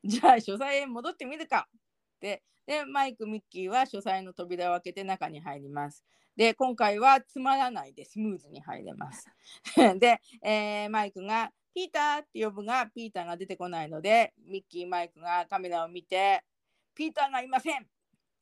じゃあ書斎へ戻ってみるか」ってでマイクミッキーは書斎の扉を開けて中に入ります。で今回はつまらないでスムーズに入れます。で、えーマイクが「ピーター」って呼ぶがピーターが出てこないのでミッキーマイクがカメラを見て「ピーターがいません!」って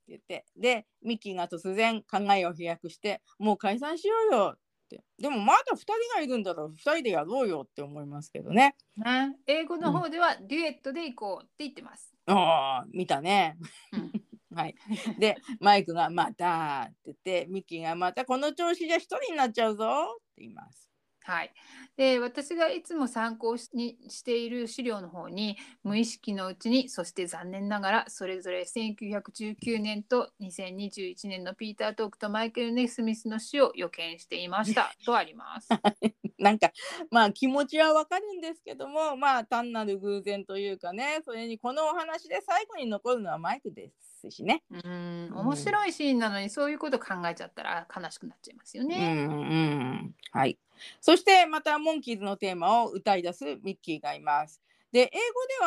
言ってでミッキーが突然考えを飛躍して「もう解散しようよ」ってでもまだ2人がいるんだろう2人でやろうよって思いますけどね。ね、英語の方ではデュエットで行こうって言ってます。ああ見たね。うんはい、でマイクが「また」って言ってミッキーが「またこの調子じゃ1人になっちゃうぞ」って言います。はい、で私がいつも参考しにしている資料の方に無意識のうちにそして残念ながらそれぞれ1919年と2021年のピーター・トークとマイケル・ネスミスの死を予見していました とあります。なんかまあ気持ちはわかるんですけどもまあ単なる偶然というかねそれにこのお話で最後に残るのはマイクですしね。うん面白いシーンなのにそういうこと考えちゃったら悲しくなっちゃいますようんね。うんはい。そしてまたモンキーズのテーマを歌い出すミッキーがいます。で英語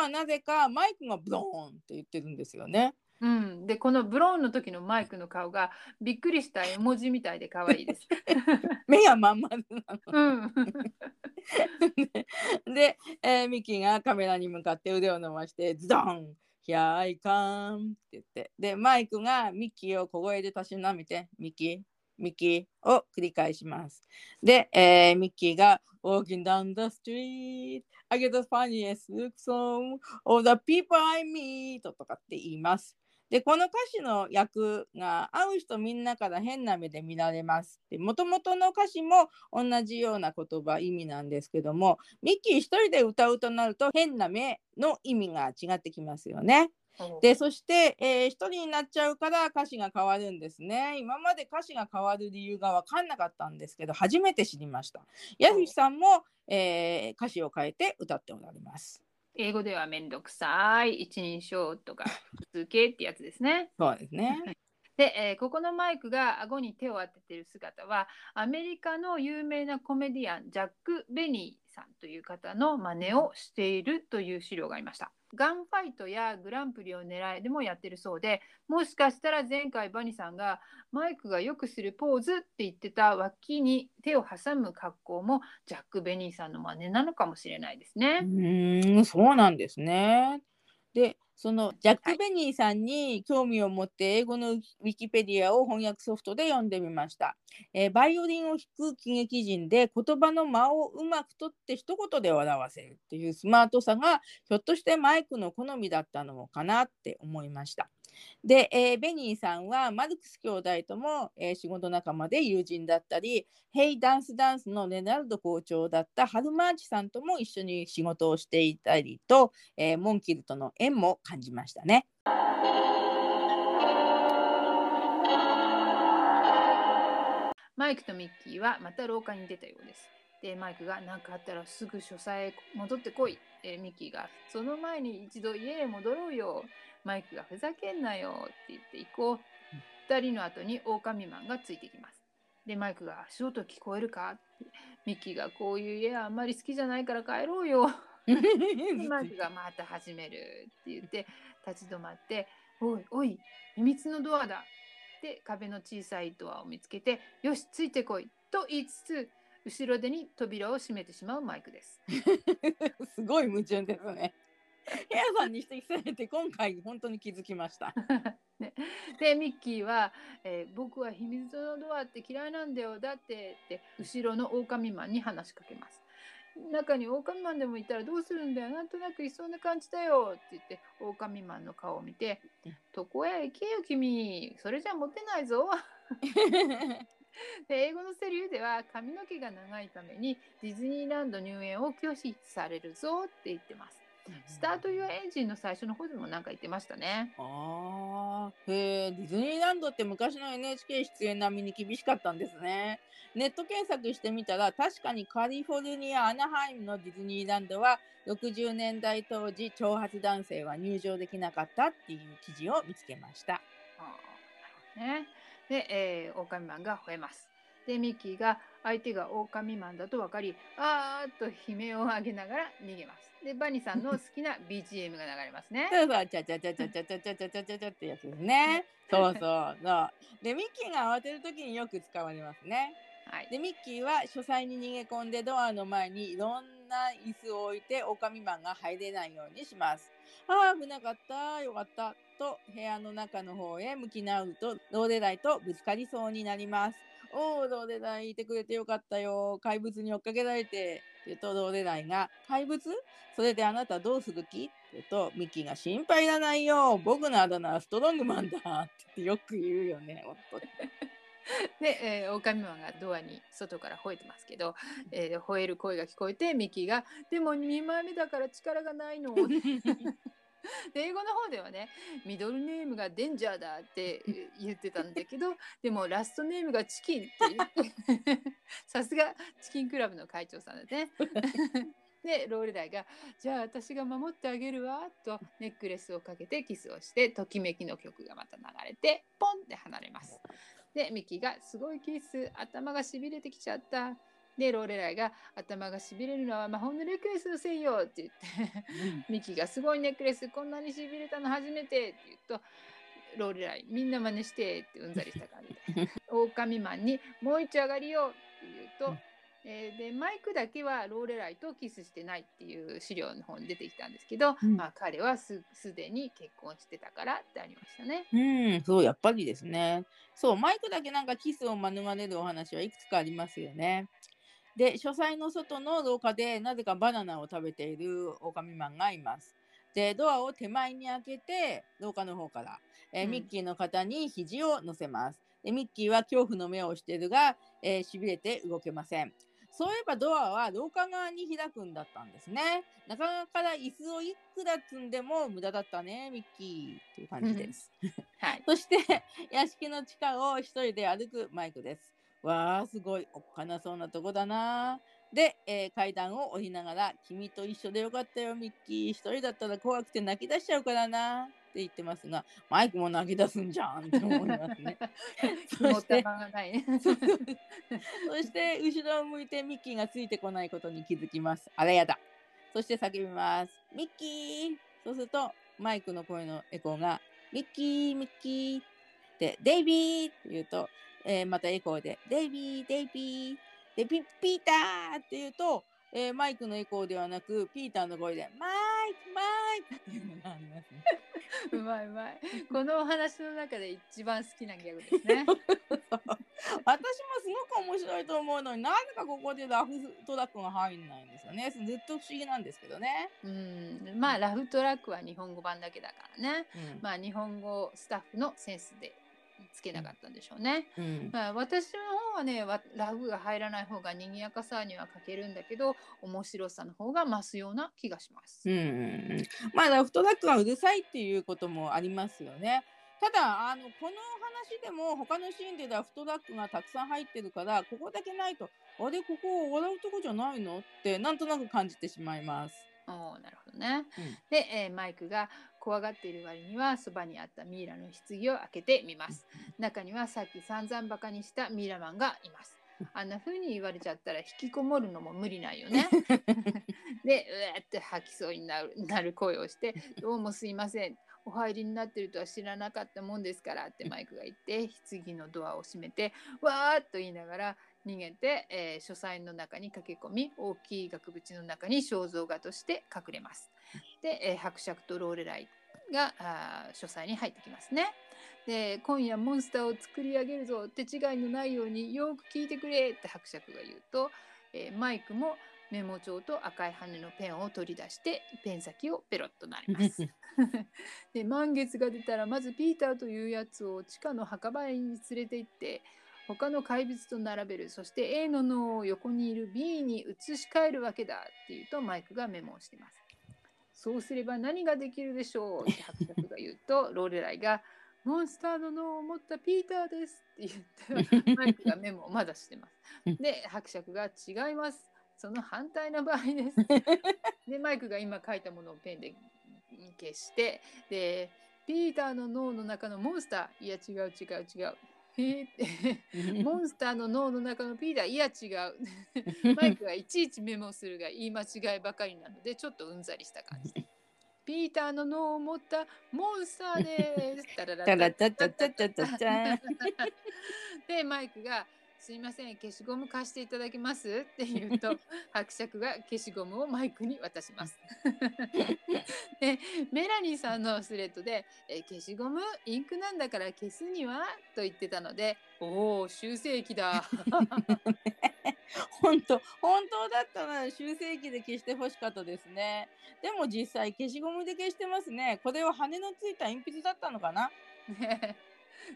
ではなぜかマイクがブローンって言ってるんですよね。うん、でこのブローンの時のマイクの顔がびっくりした絵文字みたいで可愛いです。目がまん丸なの。うん、で、えーミッキーがカメラに向かって腕を伸ばしてズドン Here I come って言ってでマイクがミッキーを小声でたしなめてミッキーミッキーを繰り返します。で、えーミッキーが Walking down the street I get the funniest look song of the people I meet とかって言います。でこの歌詞の役が会う人みんなから変な目で見られます。でもともとの歌詞も同じような言葉意味なんですけどもミッキー一人で歌うとなると変な目の意味が違ってきますよね。でそして、えー一人になっちゃうから歌詞が変わるんですね。今まで歌詞が変わる理由が分かんなかったんですけど初めて知りました。やすしさんも、えー歌詞を変えて歌っておられます。英語ではめんどくさい一人称とか普通形ってやつですね。そうですね。で、えーここのマイクが顎に手を当てている姿はアメリカの有名なコメディアンジャック・ベニーさんという方の真似をしているという資料がありました。ガンファイトやグランプリを狙いでもやってるそうでもしかしたら前回バニさんがマイクがよくするポーズって言ってた脇に手を挟む格好もジャック・ベニーさんの真似なのかもしれないですね。ーんそうなんですね。でそのジャック・ベニーさんに興味を持って英語のウィキペディアを翻訳ソフトで読んでみました。えーバイオリンを弾く喜劇人で言葉の間をうまく取って一言で表せるっていうスマートさがひょっとしてマイクの好みだったのかなって思いました。で、えーベニーさんはマルクス兄弟とも、えー仕事仲間で友人だったり、ヘイダンスダンスのレナルド校長だったハルマーチさんとも一緒に仕事をしていたりと、えーモンキルとの縁も感じましたね。マイクとミッキーはまた廊下に出たようです。で、マイクが何かあったらすぐ書斎へ戻ってこい。えーミッキーがその前に一度家へ戻ろうよ。マイクがふざけんなよって言って行こう。二人の後に狼マンがついてきます。で、マイクが足音聞こえるかってミッキーがこういう家はあんまり好きじゃないから帰ろうよ。でマイクがまた始めるって言って立ち止まって「おいおい秘密のドアだ」で壁の小さいドアを見つけて「よしついてこい」と言いつつ後ろ手に扉を閉めてしまうマイクです。すごい矛盾ですね。ヘアさんに指摘されて今回本当に気づきました。ね、でミッキーは、えー僕は秘密のドアって嫌いなんだよだって」って後ろの狼マンに話しかけます。中に狼マンでもいたらどうするんだよなんとなくいそうな感じだよって言って狼マンの顔を見てうん「どこへ行けよ君それじゃモテないぞ」で英語のセリフでは髪の毛が長いためにディズニーランド入園を拒否されるぞって言ってます。スタート・ユア・エンジンの最初の方でもなんか言ってましたね。ああ、へえ、ディズニーランドって昔の NHK 出演並みに厳しかったんですね。ネット検索してみたら、確かにカリフォルニア・アナハイムのディズニーランドは、60年代当時、長髪男性は入場できなかったっていう記事を見つけました。あーなるほどね。で、えー、狼マンが吠えます。で、ミッキーが相手が狼マンだと分かり、あーっと悲鳴を上げながら逃げます。で、バニさんの 好きな BGM が流れますね。そうそう、ちゃちゃちゃちゃちゃちゃちゃちゃちゃちゃちゃってやつですね。そうそうそう。で、ミッキーが慌てるときによく使われますね。はい。でミッキーは書斎に逃げ込んでドアの前にいろんな椅子を置いて狼マンが入れないようにします。ああ危なかったよかったと部屋の中の方へ向き直るとローデライとぶつかりそうになります。おおローデライいてくれてよかったよ。怪物に追っかけられてって言うとローデライが怪物？それであなたどうする気って言うとミッキーが心配いらないよ。僕のあだ名はストロングマンだってよく言うよね本当に。で、えー、狼マンがドアに外から吠えてますけど、えー吠える声が聞こえてミッキーが「でも2枚目だから力がないの」で 英語の方ではねミドルネームがデンジャーだってえ ー言ってたんだけどでもラストネームがチキンって言ってさすがチキンクラブの会長さんだね。でローレライが「じゃあ私が守ってあげるわ」とネックレスをかけてキスをしてときめきの曲がまた流れてポンって離れます。でミッキーが「すごいキス頭がしびれてきちゃった」でローレライが「頭がしびれるのは魔法のネックレスのせいよ」って言って ミッキーが「すごいネックレスこんなにしびれたの初めて」って言うとローレライみんな真似してってうんざりした感じで 狼マンに「もう一丁上がりよ」って言うと、うんえーでマイクだけはローレライとキスしてないっていう資料の方に出てきたんですけど、うんまあ、彼はすすでに結婚してたからってありましたね。うん、そう、やっぱりですね。そう、マイクだけなんかキスを免れるお話はいくつかありますよね。で、書斎の外の廊下でなぜかバナナを食べている狼マンがいます。で、ドアを手前に開けて、廊下の方から、えーうんミッキーの肩に肘を乗せます。で、ミッキーは恐怖の目をしているが、えー、しびれて動けません。そういえばドアは廊下側に開くんだったんですね。中から椅子をいくら積んでも無駄だったね、ミッキーっていう感じです。はい、そして屋敷の地下を一人で歩くマイクです。わあ、すごいおっかなそうなとこだな。で、えー階段を降りながら、君と一緒でよかったよ、ミッキー。一人だったら怖くて泣き出しちゃうからな。って言ってますが、マイクも泣き出すんじゃんって思いますね。そして。そして後ろを向いてミッキーがついてこないことに気づきます。あらやだ。そして叫びます。ミッキーそうするとマイクの声のエコーがミッキー、ミッキーで、デイビーって言うと、えーまたエコーで、デイビー、デイビーで、ピピーターって言うと、えーマイクのエコーではなく、ピーターの声で、マイクマイクっていうのがありますね。うまいうまい。このお話の中で一番好きなギャグですね。私もすごく面白いと思うのになぜかここでラフトラックが入んないんですよね。ずっと不思議なんですけどね。うん、まあラフトラックは日本語版だけだからね。うんまあ日本語スタッフのセンスでつけなかったんでしょうね。うんまあ、私の方はねわラフが入らない方が賑やかさには欠けるんだけど面白さの方が増すような気がします。うんうんうん、まあラフトラックがうるさいっていうこともありますよね。ただあのこの話でも他のシーンでラフトラックがたくさん入ってるからここだけないとあれここ笑うとこじゃないの？ってなんとなく感じてしまいます。おーなるほどね。うんで、えーマイクが怖がっている割にはそばにあったミイラの棺を開けてみます。中にはさっき散々バカにしたミイラマンがいます。あんな風に言われちゃったら引きこもるのも無理ないよね。で、うわーって吐きそうになるなる声をして、どうもすいません。お入りになってるとは知らなかったもんですからってマイクが言って、棺のドアを閉めて、わーっと言いながら逃げて、えー書斎の中に駆け込み、大きい額縁の中に肖像画として隠れます。で、えー伯爵とローレライがあー書斎に入ってきますね。で今夜モンスターを作り上げるぞ手違いのないようによく聞いてくれって伯爵が言うと、えーマイクもメモ帳と赤い羽のペンを取り出してペン先をペロッとなります。で満月が出たらまずピーターというやつを地下の墓場に連れて行って他の怪物と並べるそして A の脳を横にいる B に移し替えるわけだっていうとマイクがメモをしています。そうすれば何ができるでしょうって伯爵が言うと ローレライがモンスターの脳を持ったピーターですって言ってマイクがメモをまだしてます。で伯爵が違います。その反対の場合です。でマイクが今書いたものをペンで消してでピーターの脳の中のモンスターいや違う違う違う。へーってモンスターの脳の中のピーターいや違う。マイクがいちいちメモするが言い間違いばかりなのでちょっとうんざりした感じ。ピーターの脳を持ったモンスターです。タララタラタタタタタタでマイクが「すいません消しゴム貸していただけます?」って言うと 伯爵が消しゴムをマイクに渡します。でメラニーさんのスレッドで「え消しゴムインクなんだから消すには?」と言ってたので「おお修正液だ」本当本当だったら修正機で消してほしかったですね。でも実際消しゴムで消してますね。これは羽のついた鉛筆だったのかな？ね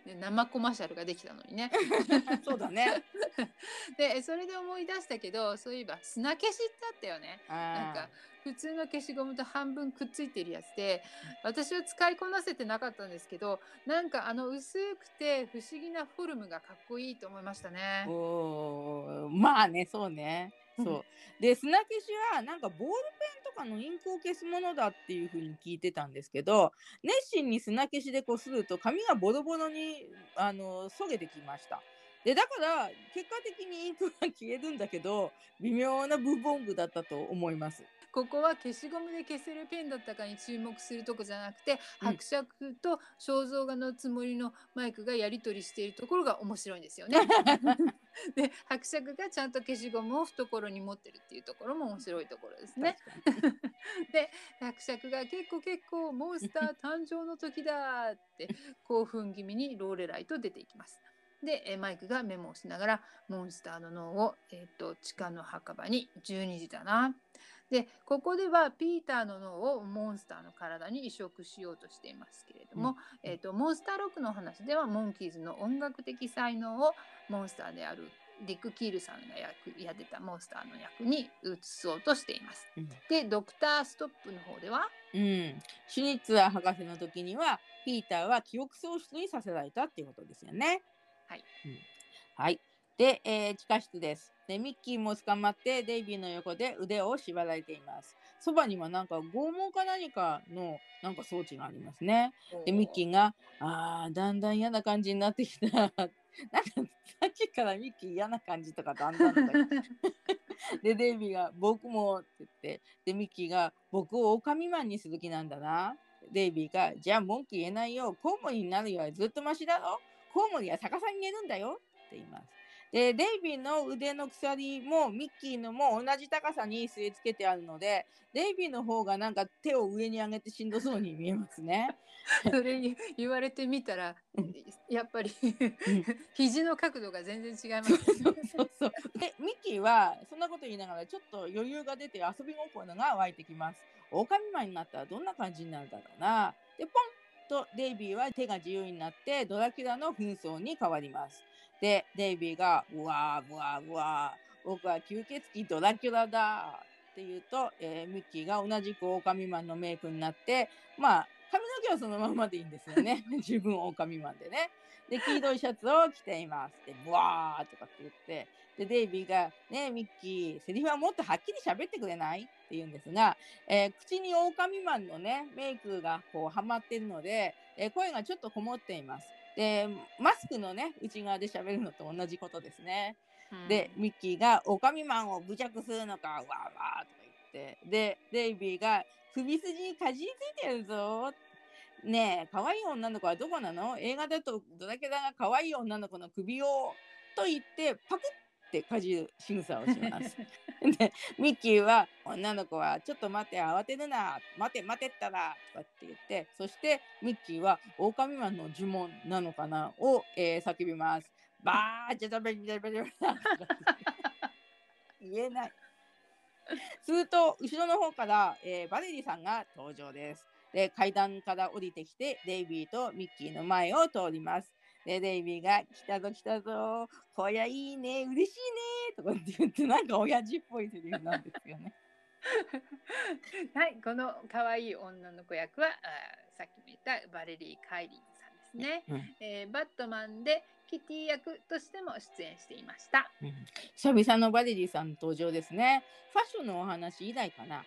で生コマーシャルができたのにね。そうだね。でそれで思い出したけどそういえば砂消しってあったよね。なんあか普通の消しゴムと半分くっついてるやつで私は使いこなせてなかったんですけどなんかあの薄くて不思議なフォルムがかっこいいと思いましたねー。おーまあねそうね。そうで砂消しはなんかボールペンとかのインクを消すものだっていうふうに聞いてたんですけど熱心に砂消しでこすると紙がボロボロにあのそげてきました。でだから結果的にインクが消えるんだけど微妙なブボングだったと思います。ここは消しゴムで消せるペンだったかに注目するとこじゃなくて、うん伯爵と肖像画のつもりのマイクがやり取りしているところが面白いんですよね。で伯爵がちゃんと消しゴムを懐に持ってるっていうところも面白いところですね。で伯爵が結構結構モンスター誕生の時だって興奮気味にローレライと出ていきます。でえーマイクがメモをしながらモンスターの脳を、えー、と地下の墓場に12時だな。でここではピーターの脳をモンスターの体に移植しようとしていますけれども、えー、とモンスターロックの話ではモンキーズの音楽的才能をモンスターであるディック・キールさんが役やってたモンスターの役に移そうとしています。うんでドクター・ストップの方ではうん、シュニッツァー博士の時にはピーターは記憶喪失にさせられたっていうことですよね。はい。うん、はい。で、えー地下室です。で、ミッキーも捕まってデイビーの横で腕を縛られています。そばにはなんか拷問か何かのなんか装置がありますね。で、ミッキーが、あー、だんだん嫌な感じになってきた。なんかさっきからミッキー嫌な感じとかだんだんとか で、デイビーが、僕もって言って、で、ミッキーが、僕を狼マンにする気なんだな。デイビーが、じゃあ文句言えないよ。コウモリになるよりずっとマシだろ。コウモリは逆さに寝るんだよ。って言います。でデイビーの腕の鎖もミッキーのも同じ高さに据え付けてあるのでデイビーの方がなんか手を上に上げてしんどそうに見えますね。それに言われてみたらうんやっぱりうん 肘の角度が全然違いますそうそうそうそうでミッキーはそんなこと言いながらちょっと余裕が出て遊び心が湧いてきます。狼マンになったらどんな感じになるだろうな。でポンとデイビーは手が自由になってドラキュラの紛争に変わります。でデイビーが「うわーうわーうわー僕は吸血鬼ドラキュラだ」って言うと、えーミッキーが同じく狼マンのメイクになってまあ髪の毛はそのままでいいんですよね 自分狼マンでね。で黄色いシャツを着ています。でブワーとかって言ってでデイビーが「ねえミッキーセリフはもっとはっきり喋ってくれない?」って言うんですが、えー口に狼マンのねメイクがこうはまってるので、えー声がちょっとこもっています。でマスクのね内側で喋るのと同じことですね。で、ミッキーが、オカミマンを侮辱するのか、わーわーとか言って、で、デイビーが、首筋にかじりついてるぞ。ねえ、可愛い女の子はどこなの？映画だとドラキュラが可愛い女の子の首を、と言って、パクってかじる仕草をします。で、ミッキーは、女の子は、ちょっと待って、慌てるな、待て、待てったら、とかって言って、そして、ミッキーは、狼マンの呪文なのかなを、えー叫びます。バージャジャベリジャベリジャベリ言えない。すると、後ろの方から、えーバレリさんが登場です。で、階段から降りてきて、デイビーとミッキーの前を通ります。で、デイビーが、来たぞ来たぞ、こりゃいいね、嬉しいね、とかって言って、なんか親父っぽいセリフなんですよね。はい、この可愛い女の子役はあーさっきも言ったバレリー・カイリンさんですね、うんえーバットマンでキティ役としても出演していました。うん久々のバレリーさんの登場ですね。ファッションのお話以来かな。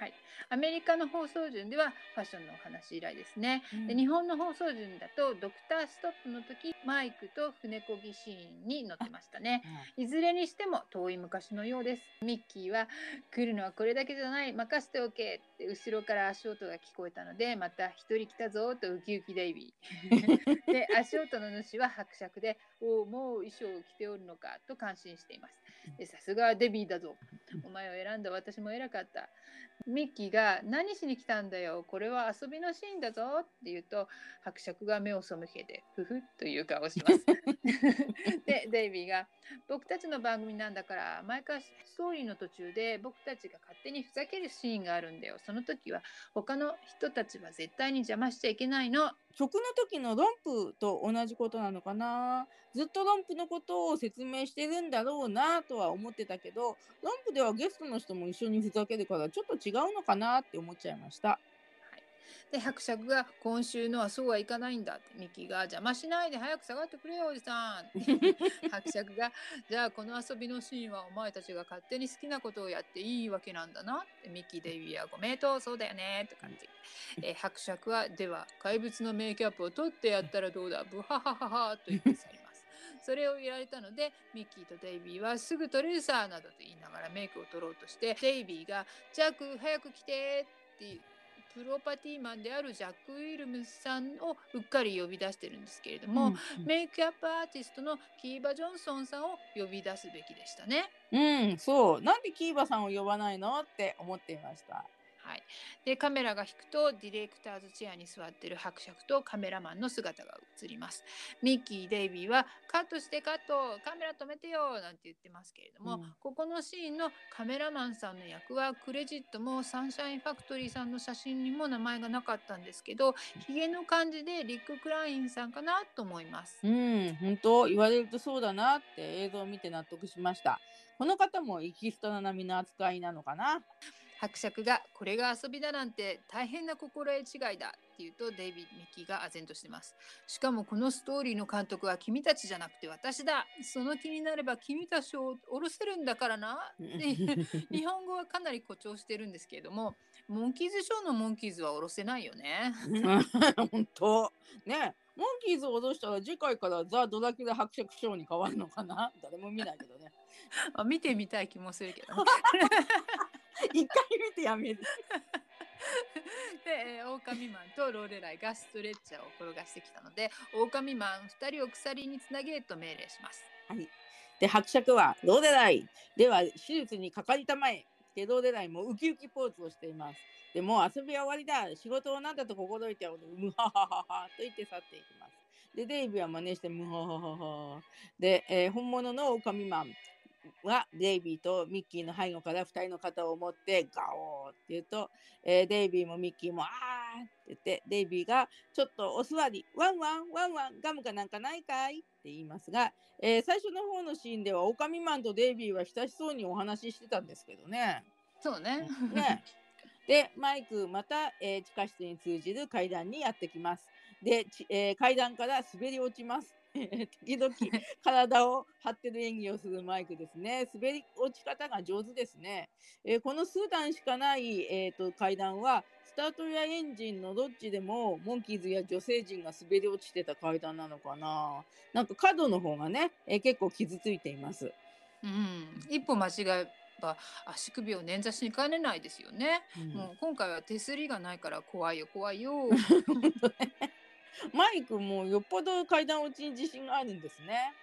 はい、アメリカの放送順ではファッションのお話以来ですね。で日本の放送順だとドクターストップの時マイクと船こぎシーンに載ってましたね。いずれにしても遠い昔のようです。ミッキーは来るのはこれだけじゃない任せておけって後ろから足音が聞こえたのでまた一人来たぞとウキウキデイビー。で足音の主は伯爵でおおもう衣装を着ておるのかと感心しています。でさすがデビーだぞ。お前を選んだ私も偉かった。ミッキーが何しに来たんだよ？これは遊びのシーンだぞって言うと伯爵が目を背けてふふっという顔をします。でデイビーが僕たちの番組なんだから毎回ストーリーの途中で僕たちが勝手にふざけるシーンがあるんだよその時は他の人たちは絶対に邪魔しちゃいけないの曲の時のロンプと同じことなのかな？ずっと論譜のことを説明してるんだろうなとは思ってたけど論譜ではゲストの人も一緒にふざけるからちょっと違うのかなって思っちゃいました。で伯爵が今週のはそうはいかないんだってミキが。邪魔しないで早く下がってくれよおじさん。伯爵がじゃあこの遊びのシーンはお前たちが勝手に好きなことをやっていいわけなんだなってミキデイビーはご名答そうだよねとかって言って、えー伯爵はでは怪物のメイキャップを取ってやったらどうだブハハハハと言って去ります。それを言われたのでミッキーとデイビーはすぐ取れるさなどと言いながらメイクを取ろうとしてデイビーがジャック早く来てってプロパティマンであるジャック・ウィルムスさんをうっかり呼び出してるんですけれども、うんメイクアップアーティストのキーバ・ジョンソンさんを呼び出すべきでしたね。うん、そう。なんでキーバさんを呼ばないのって思っていました。はい、でカメラが引くとディレクターズチェアに座ってる伯爵とカメラマンの姿が映ります。ミッキー・デイビーは「カットしてカットカメラ止めてよ」なんて言ってますけれども、うんここのシーンのカメラマンさんの役はクレジットもサンシャインファクトリーさんの写真にも名前がなかったんですけどひげの感じでリック・クラインさんかなと思います。うん、本当言われるとそうだなって映像を見て納得しました。この方もエキストラ並みの扱いなのかな。伯爵が「これが遊びだなんて大変な心得違いだ」って言うとデイビッド・ミッキーが唖然としてます。しかもこのストーリーの監督は君たちじゃなくて私だ。その気になれば君たちを下ろせるんだからな。日本語はかなり誇張してるんですけれどもモンキーズショーのモンキーズは下ろせないよね。本当。ね。モンキーズを脅したら次回からザ・ドラキュラ伯爵ショーに変わるのかな。誰も見ないけどね。あ見てみたい気もするけどね 一回見てやめる。で、えー、狼マンとローレライがストレッチャーを転がしてきたので狼マン2人を鎖につなげと命令しますはい。で伯爵は「どうでないでは手術にかかりたまえ」でどうでないもウキウキポーズをしています。でもう遊びは終わりだ仕事をなんだと心得ておるムハハハハと言って去っていきます。でデイビーは真似してムハハハハで、えー本物のオオカミマンはデイビーとミッキーの背後から2人の肩を持ってガオーって言うと、えーデイビーもミッキーもあーって言ってデイビーがちょっとお座りワンワンワンワンガムかなんかないかいって言いますが、えー最初の方のシーンではオオカミマンとデイビーは親しそうにお話ししてたんですけどね。そうね。ねでマイクまた、えー地下室に通じる階段にやってきます。で、ちえー階段から滑り落ちます。時々体を張ってる演技をするマイクですね。滑り落ち方が上手ですね。えーこの数段しかない、えーと階段はスタートやエンジンのどっちでもモンキーズや女性陣が滑り落ちてた階段なのかな。なんか角の方がね、えー結構傷ついています。うん、一歩間違えば足首を捻挫しかねないですよね。うんもう今回は手すりがないから怖いよ怖いよ。マイクもよっぽど階段落ちに自信があるんですね。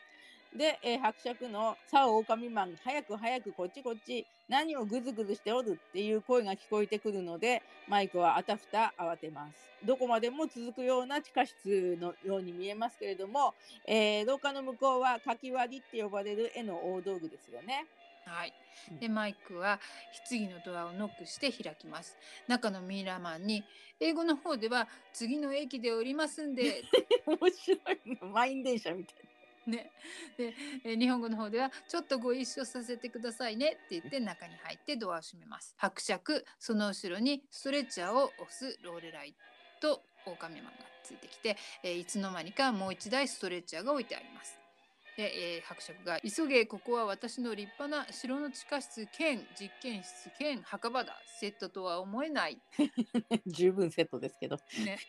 で、えー伯爵の「さあ狼マン早く早くこっちこっち何をぐずぐずしておる」っていう声が聞こえてくるのでマイクはあたふた慌てます。どこまでも続くような地下室のように見えますけれども、えー廊下の向こうはかき割りって呼ばれる絵の大道具ですよね。はいうん。でマイクは棺のドアをノックして開きます。中のミイラーマンに英語の方では次の駅で降りますんで 面白いの満員電車みたいね。でえー日本語の方ではちょっとご一緒させてくださいねって言って中に入ってドアを閉めます。伯爵その後ろにストレッチャーを押すローレライと狼マンがついてきて、えーいつの間にかもう一台ストレッチャーが置いてあります。で、えー伯爵が「急げここは私の立派な城の地下室兼実験室兼墓場だセットとは思えない」な。十分セットですけど。ね、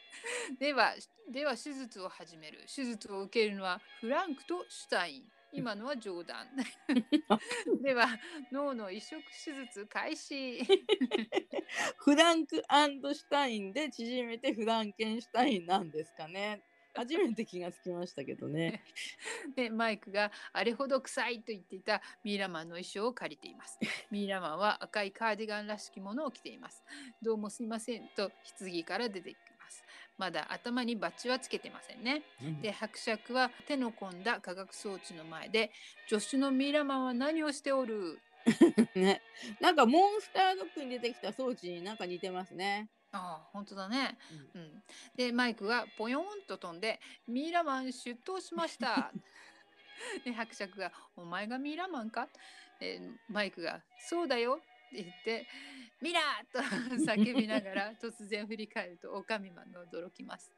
ではでは手術を始める手術を受けるのはフランクとシュタイン今のは冗談 では脳の移植手術開始 フランクシュタインで縮めてフランケンシュタインなんですかね。初めて気がつきましたけどね。でマイクがあれほど臭いと言っていたミイラマンの衣装を借りています。ミイラマンは赤いカーディガンらしきものを着ています。どうもすいませんと棺から出てきます。まだ頭にバッジはつけてませんね。で伯爵は手の込んだ科学装置の前で助手のミイラマンは何をしておる？ね、なんかモンスタードッグに出てきた装置になんか似てますね。ああ本当だね、うん、でマイクがポヨンと飛んで「ミイラマン出頭しました」で伯爵が「お前がミイラマンか?」でマイクが「そうだよ」って言って「ミラー!」と叫びながら突然振り返るとオカミマンが驚きます。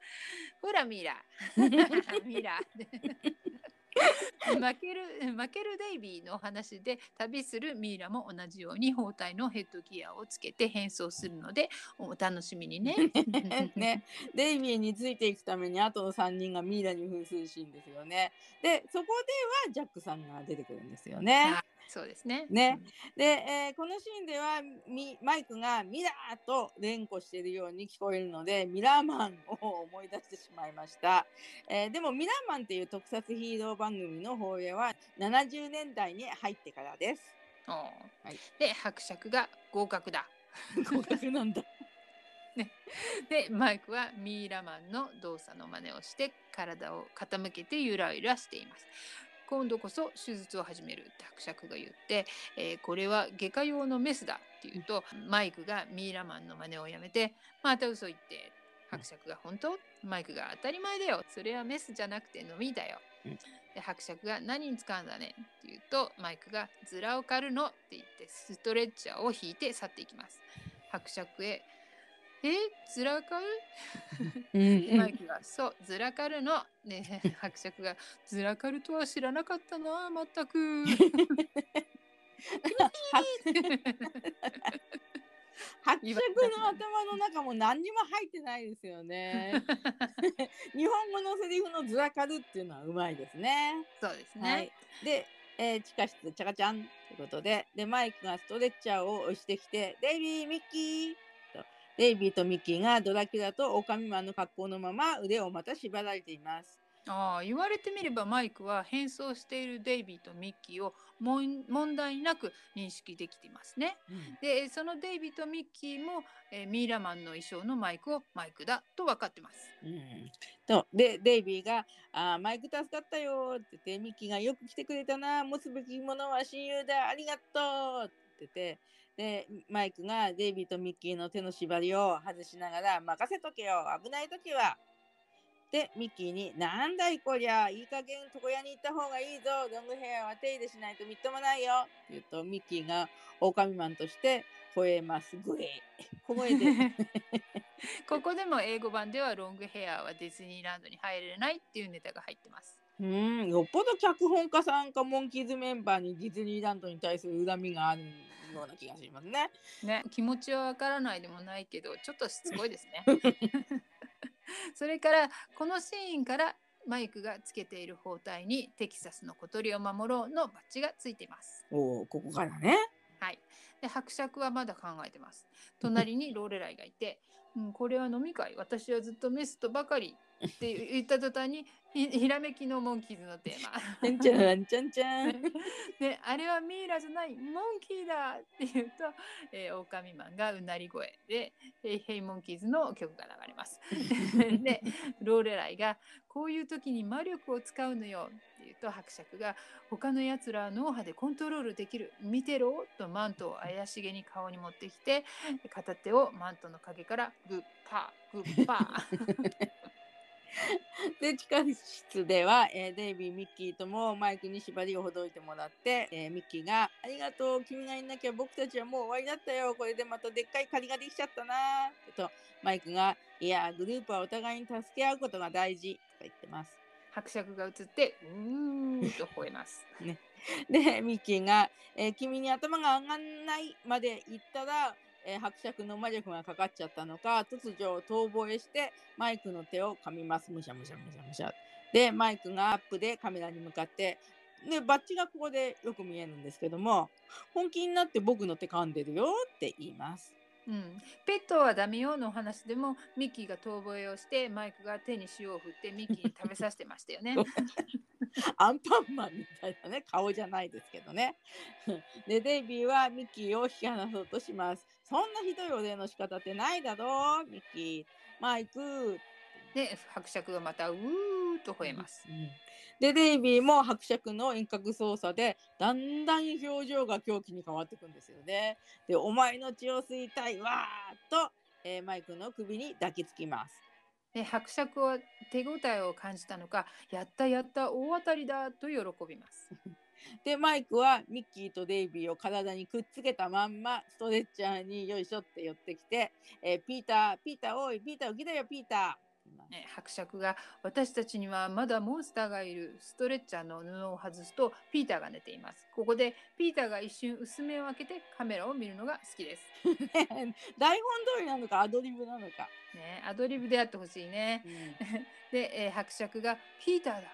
ほらミラー ミラー 負ける負けるデイビーのお話で旅するミイラも同じように包帯のヘッドギアをつけて変装するのでお楽しみに ね。ね、デイビーについていくためにあとの3人がミイラに扮するシーンですよね。でそこではジャックさんが出てくるんですよね。はいそうですね。ねで、えーこのシーンではミマイクがミラーと連呼しているように聞こえるのでミラーマンを思い出してしまいました、えーでもミラーマンっていう特撮ヒーロー番組の放映は70年代に入ってからです。はいで伯爵が合格だ。合格なんだ。でマイクはミイラマンの動作の真似をして体を傾けてゆらゆらしています。今度こそ手術を始めるって伯爵が言って、えーこれは外科用のメスだって言うとマイクがミイラマンの真似をやめてまた嘘言って伯爵が本当？マイクが当たり前だよ。それはメスじゃなくて飲みだよ。うん。で伯爵が何に使うんだねって言うとマイクがズラを刈るのって言ってストレッチャーを引いて去っていきます。伯爵へえズラ刈る？うんマイクが「そうずらかるの」で伯爵が「ずらかるとは知らなかったなまったく」伯爵の頭の中も何にも入ってないですよね。日本語のセリフのずらかるっていうのはうまいですね。そうですはねい。、で、えー地下室チャカちゃんということででマイクがストレッチャーを押してきて「デイビーミッキー!」とデイビーとミッキーがドラキュラとオオカミマンの格好のまま腕をまた縛られています。ああ言われてみればマイクは変装しているデイビーとミッキーを問題なく認識できていますね。でそのデイビーとミッキーも、えーミイラマンの衣装のマイクをマイクだと分かってます。うんとでデイビーがあー「マイク助かったよ」って言ってミッキーが「よく来てくれたな持つべきものは親友だありがとう」って言ってでマイクがデイビーとミッキーの手の縛りを外しながら「任せとけよ危ない時は」でミッキーに「なんだいこりゃいい加減床屋に行った方がいいぞロングヘアは手入れしないとみっともないよ」って言うとミッキーが狼マンとして吠えます。グエ小声で。ここでも英語版ではロングヘアはディズニーランドに入れないっていうネタが入ってます。うん、よっぽど脚本家さんかモンキーズメンバーにディズニーランドに対する恨みがあるような気がしますね。ね、気持ちはわからないでもないけどちょっとしつこいですね。それからこのシーンからマイクがつけている包帯にテキサスの小鳥を守ろうのバッジがついています。おお、ここからね。はい。で伯爵はまだ考えてます。隣にローレライがいて、うん、これは飲み会？私はずっとメスとばかりって言った途端にひひらめきのモンキーズのテーマ。ちゃんちゃんちゃんちゃん。であれはミイラじゃないモンキーだって言うと、えー、狼マンがうなり声で「ヘイヘイモンキーズ」の曲が流れます。でローレライが「こういう時に魔力を使うのよ」って言うと伯爵が「他のやつらは脳波でコントロールできる見てろ」とマントを怪しげに顔に持ってきて片手をマントの陰からグッパーグッパー。で、地下室では、えーデイビー、ミッキーともマイクに縛りをほどいてもらって、えーミッキーが、ありがとう、君がいなきゃ僕たちはもう終わりだったよ。これでまたでっかい借りができちゃったな。と、マイクが、いや、グループはお互いに助け合うことが大事。とか言ってます。伯爵が映って「うーん」と吠えます。で、ミッキーが、えー君に頭が上がんないまで言ったら、えー伯爵の魔力がかかっちゃったのか、突如遠吠えして、マイクの手を噛みます。むしゃむしゃむしゃむしゃ。で、マイクがアップでカメラに向かって、で、バッジがここでよく見えるんですけども、本気になって僕の手噛んでるよって言います。うん、ペットはダメよのお話でもミッキーが遠吠えをしてマイクが手に塩を振ってミッキーに食べさせてましたよね。アンパンマンみたいなね、顔じゃないですけどね。で、デイビーはミッキーを引き離そうとします。そんなひどいお礼の仕方ってないだろう、ミッキー。マイク。で伯爵がまたうーと吠えます。うんで、デイビーも伯爵の遠隔操作で、だんだん表情が狂気に変わっていくんですよね。で、お前の血を吸いたいわーと、えーマイクの首に抱きつきます。で伯爵は手応えを感じたのかやったやった大当たりだと喜びます。で、マイクはミッキーとデイビーを体にくっつけたまんま、ストレッチャーによいしょって寄ってきて、えーピーター、ピーター、おい、ピーター、起きだよ、ピーター。ね、伯爵が私たちにはまだモンスターがいるストレッチャーの布を外すとピーターが寝ています。ここでピーターが一瞬薄目を開けてカメラを見るのが好きです。台本通りなのか、アドリブなのか。ね、アドリブであってほしいね。で、えー伯爵が「ピーターだ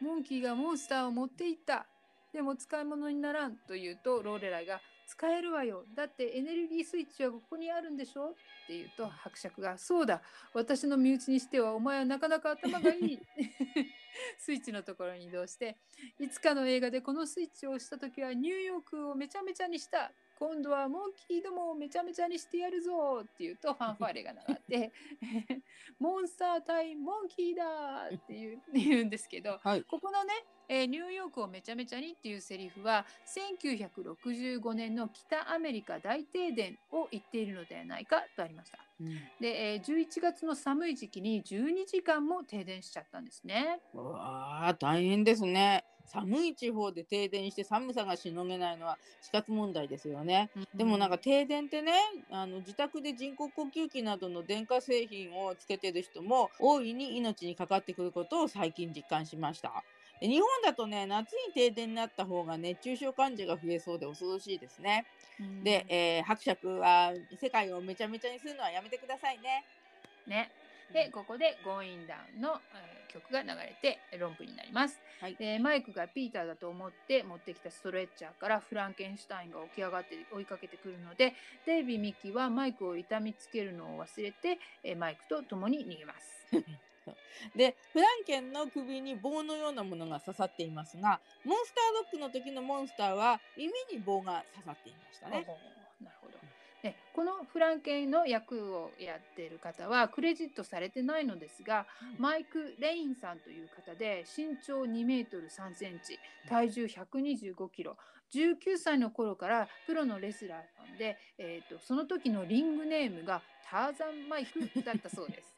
モンキーがモンスターを持っていったでも使い物にならん」と言うとローレライが「使えるわよ。だってエネルギースイッチはここにあるんでしょ?」って言うと伯爵が「そうだ。私の身内にしてはお前はなかなか頭がいい」スイッチのところに移動していつかの映画でこのスイッチを押した時はニューヨークをめちゃめちゃにした。今度はモンキーどもをめちゃめちゃにしてやるぞって言うとファンファーレが鳴ってモンスター対モンキーだっていう言うんですけどはい。ここのね、えーニューヨークをめちゃめちゃにっていうセリフは1965年の北アメリカ大停電を言っているのではないかとありました。で、えー11月の寒い時期に12時間も停電しちゃったんですね。うわあ、大変ですね。寒い地方で停電して寒さがしのげないのは死活問題ですよね。でもなんか停電ってね、あの自宅で人工呼吸器などの電化製品をつけてる人も大いに命にかかってくることを最近実感しました。で日本だとね、夏に停電になった方が熱中症患者が増えそうで恐ろしいですね。うんで、えー伯爵は世界をめちゃめちゃにするのはやめてくださいね。ね。で、ここで Going Down の、えー曲が流れて論文になります。はいでマイクがピーターだと思って持ってきたストレッチャーからフランケンシュタインが起き上がって追いかけてくるのでデイビー・ミッキーはマイクを痛みつけるのを忘れて、えーマイクと共に逃げます。でフランケンの首に棒のようなものが刺さっていますがモンスタードッグの時のモンスターは耳に棒が刺さっていましたね。ほうほうなるほど。でこのフランケンの役をやっている方はクレジットされてないのですが、うんマイク・レインさんという方で身長2メートル3センチ体重125キロ19歳の頃からプロのレスラーさんで、えー、とその時のリングネームがターザン・マイクだったそうです。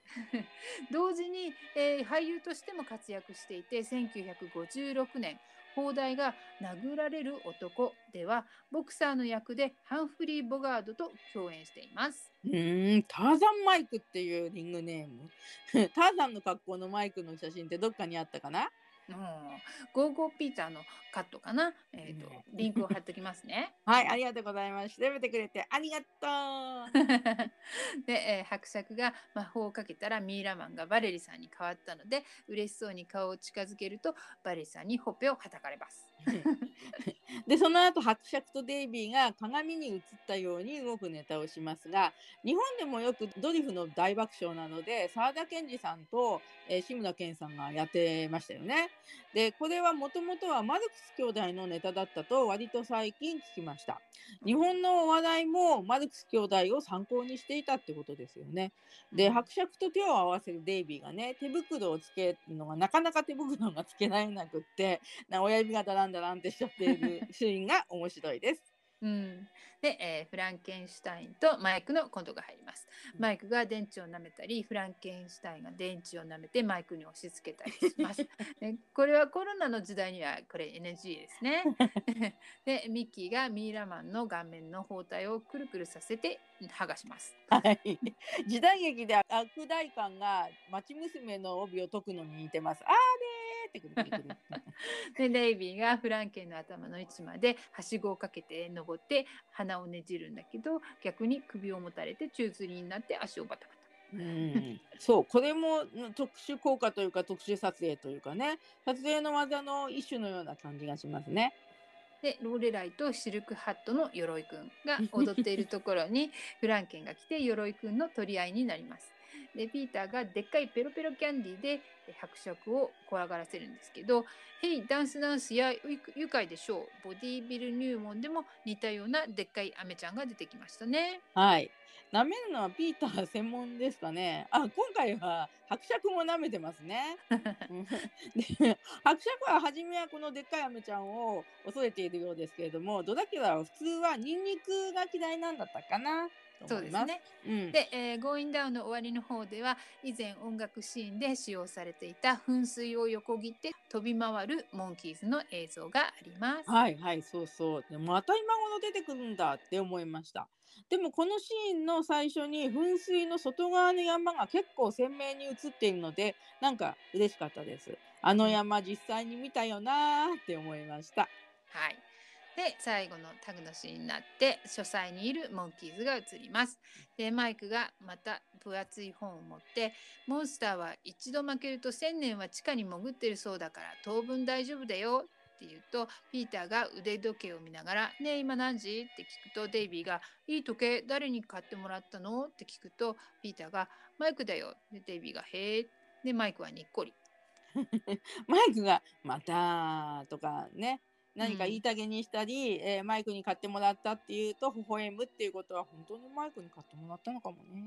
同時に、えー俳優としても活躍していて1956年放題が殴られる男ではボクサーの役でハンフリー・ボガードと共演しています。うーんターザンマイクっていうリングネーム ターザンの格好のマイクの写真ってどっかにあったかな？うん。ゴーゴーピーターのカットかな、えーとねリンクを貼っておきますね。はいありがとうございます。調べてくれてありがとう。で、えー伯爵が魔法をかけたらミイラマンがバレリさんに変わったので嬉しそうに顔を近づけるとバレリさんにほっぺをはたかれます。でその後伯爵とデイビーが鏡に映ったように動くネタをしますが日本でもよくドリフの大爆笑なので沢田研二さんと、えー志村けんさんがやってましたよね。でこれはもともとはマルクス兄弟のネタだったと割と最近聞きました。日本のお笑いもマルクス兄弟を参考にしていたってことですよね。でうん伯爵と手を合わせるデイビーがね手袋をつけるのがなかなか手袋がつけられなくってな親指がダランダランってしちゃっているシーンが面白いです。うん、で、えーフランケンシュタインとマイクのコントが入ります。うんマイクが電池を舐めたり、フランケンシュタインが電池を舐めてマイクに押し付けたりします。でこれはコロナの時代にはこれ NG ですね。で、ミッキーがミイラマンの顔面の包帯をくるくるさせて剥がします。はい、時代劇で悪代官が町娘の帯を解くのに似てます。あーねーってくるくるくる。で、デイビーがフランケンの頭の位置まではしごをかけて登って鼻をねじるんだけど、逆に首を持たれて宙吊りになって足をバタバタ。うん、そうこれもうん特殊効果というか特殊撮影というかね撮影の技の一種のような感じがしますね。でローレライとシルクハットの鎧くんが踊っているところにフランケンが来て鎧くんの取り合いになります。でピーターがでっかいペロペロキャンディーでえ伯爵を怖がらせるんですけど「ヘイダンスダンスやゆ愉快でしょう」ボディービル入門でも似たようなでっかいアメちゃんが出てきましたね。はい。舐めるのはピーター専門ですかね。あ、今回は伯爵も舐めてますね。うん で伯爵は初めはこのでっかいアメちゃんを恐れているようですけれども、ドラキュラは普通はニンニクが嫌いなんだったかな。そうですね。うん、で、えー、ゴーインダウンの終わりの方では以前音楽シーンで使用されていた噴水を横切って飛び回るモンキーズの映像があります。はいはいそうそうでまた今頃出てくるんだって思いましたでもこのシーンの最初に噴水の外側の山が結構鮮明に映っているのでなんか嬉しかったですあの山実際に見たよなーって思いましたはい。で最後のタグのシーンになって書斎にいるモンキーズが映ります。でマイクがまた分厚い本を持ってモンスターは一度負けると千年は地下に潜ってるそうだから当分大丈夫だよって言うとピーターが腕時計を見ながら「ねえ今何時?」って聞くとデイビーが「いい時計誰に買ってもらったの?」って聞くとピーターが「マイクだよ」でデイビーが「へえ」でマイクはにっこり。マイクが「また」とかね何か言いたげにしたり、えーマイクに買ってもらったっていうと微笑むっていうことは本当にマイクに買ってもらったのかもね。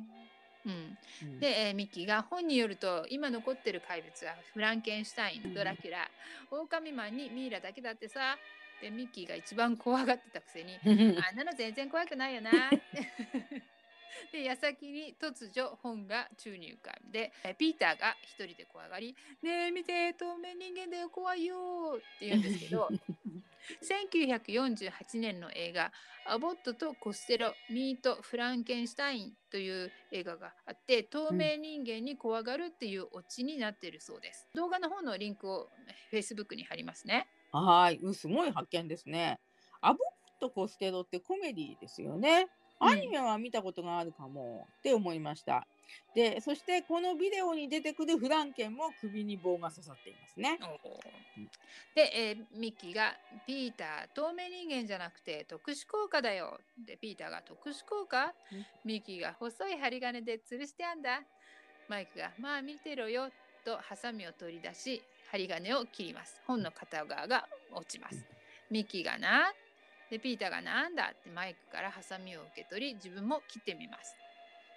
うん、うん。で、えーミッキーが本によると今残ってる怪物はフランケンシュタインドラキュラ狼マンにミイラだけだってさでミッキーが一番怖がってたくせに あんなの全然怖くないよな。で矢先に突如本が宙に浮か。んでえーピーターが一人で怖がり「ねえ見て透明人間だよ怖いよ」って言うんですけど 1948年の映画「アボットとコステロミート・フランケンシュタイン」という映画があって透明人間に怖がるっていうオチになっているそうです、動画の方のリンクを Facebook に貼りますねはい、うん、すごい発見ですね。アボットコステロってコメディですよね。アニメは見たことがあるかもって思いました。で、そしてこのビデオに出てくるフランケンも首に棒が刺さっていますね。うん。で、えーミッキーが「ピーター透明人間じゃなくて特殊効果だよ」でピーターが「特殊効果？うん。ミッキーが「細い針金で吊るしてあんだ」マイクが「まあ見てろよ」とハサミを取り出し針金を切ります。本の片側が落ちます。ミッキーがな。でピーターがなんだ？ってマイクからハサミを受け取り自分も切ってみます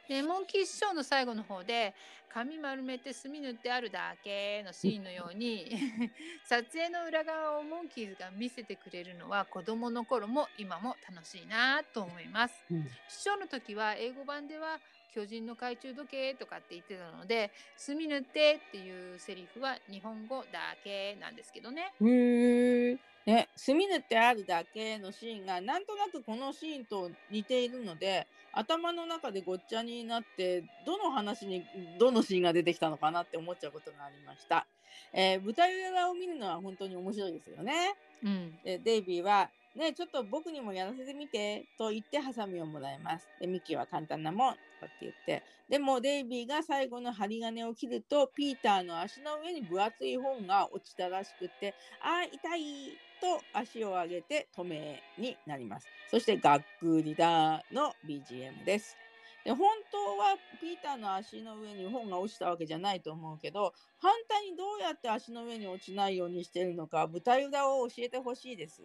でモンキーショーの最後の方で髪丸めて墨塗ってあるだけのシーンのように 撮影の裏側をモンキーズが見せてくれるのは子供の頃も今も楽しいなと思います。うん視聴の時は英語版では巨人の懐中時計とかって言ってたので墨塗ってっていうセリフは日本語だけなんですけどね。へえ。ね、墨塗ってあるだけのシーンがなんとなくこのシーンと似ているので頭の中でごっちゃになってどの話にどのシーンが出てきたのかなって思っちゃうことがありました。えー舞台裏を見るのは本当に面白いですよね。うん、でデイビーは「ねちょっと僕にもやらせてみて」と言ってハサミをもらいます。でミキは簡単なもんとかって言ってでもデイビーが最後の針金を切るとピーターの足の上に分厚い本が落ちたらしくって「あー痛い!」と足を上げて止めになります。そして「がっくりだ」の BGM です。で本当はピーターの足の上に本が落ちたわけじゃないと思うけど反対にどうやって足の上に落ちないようにしてるのか舞台裏を教えてほしいです。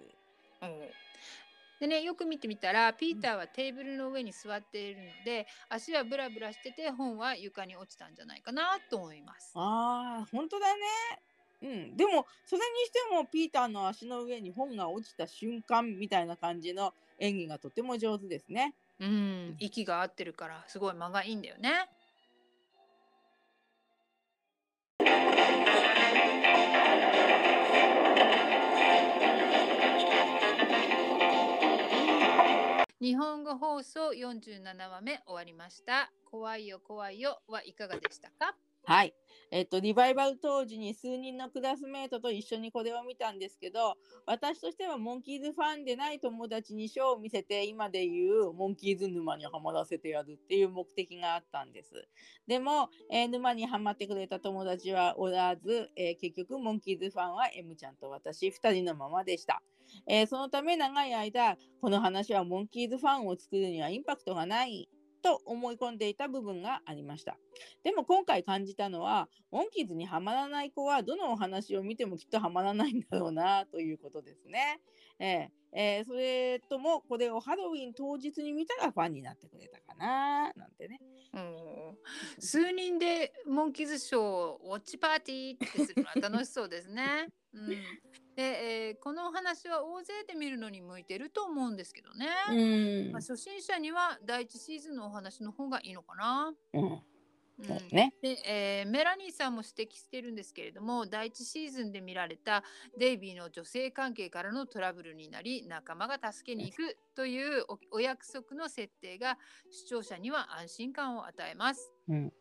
でねよく見てみたらピーターはテーブルの上に座っているので足はブラブラしてて本は床に落ちたんじゃないかなと思います。ああ本当だね。うん、でもそれにしてもピーターの足の上に本が落ちた瞬間みたいな感じの演技がとても上手ですね。うん、息が合ってるからすごい間がいいんだよね。日本語放送47話目終わりました。怖いよ怖いよはいかがでしたか？はい。えっと、リバイバル当時に数人のクラスメートと一緒にこれを見たんですけど、私としてはモンキーズファンでない友達にショーを見せて、今で言うモンキーズ沼にはまらせてやるっていう目的があったんです。でも、えー沼にはまってくれた友達はおらず、えー結局モンキーズファンは M ちゃんと私2人のままでした。えーそのため長い間、この話はモンキーズファンを作るにはインパクトがないと思い込んでいた部分がありました。でも今回感じたのは、モンキーズにはまらない子はどのお話を見てもきっとはまらないんだろうなということですね。えーえーそれともこれをハロウィン当日に見たらファンになってくれたかななんてね。うん数人でモンキーズショーウォッチパーティーってするのは楽しそうですね。うん、で、えーこのお話は大勢で見るのに向いてると思うんですけどね。うんまあ、初心者には第一シーズンのお話の方がいいのかな。うんうんね。で、えーメラニーさんも指摘してるんですけれども第一シーズンで見られたデイビーの女性関係からのトラブルになり仲間が助けに行くというおお約束の設定が視聴者には安心感を与えます。うん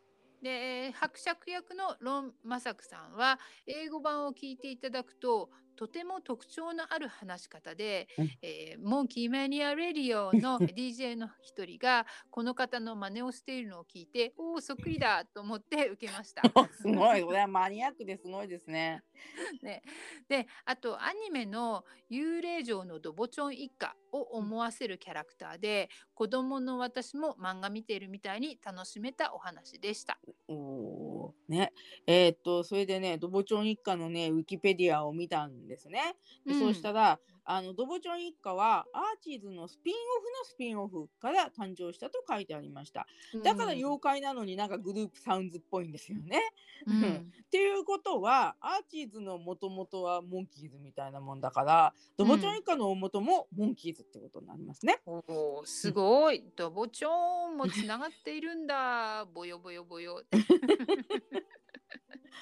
でえー伯爵役のロン・マサクさんは英語版を聞いていただくととても特徴のある話し方で、うんえーモンキーマニア・レ ディオの DJ の一人がこの方の真似をしているのを聞いておおそっくりだと思って受けました。すごい、これはマニアックですごいですね。ね、であとアニメの「幽霊城のドボチョン一家」を思わせるキャラクターで子供の私も漫画見ているみたいに楽しめたお話でした。おーね。えーっと、それでね、ドボチョン一家のね、ウィキペディアを見たんですね。でそうしたら、あのドボチョン一家はアーチーズのスピンオフのスピンオフから誕生したと書いてありました。だから妖怪なのになんかグループサウンズっぽいんですよね。うん っていうことはアーチーズのもともとはモンキーズみたいなもんだからドボチョン一家の大元もモンキーズってことになりますね。おーすごいドボチョーンもつながっているんだボヨボヨボヨ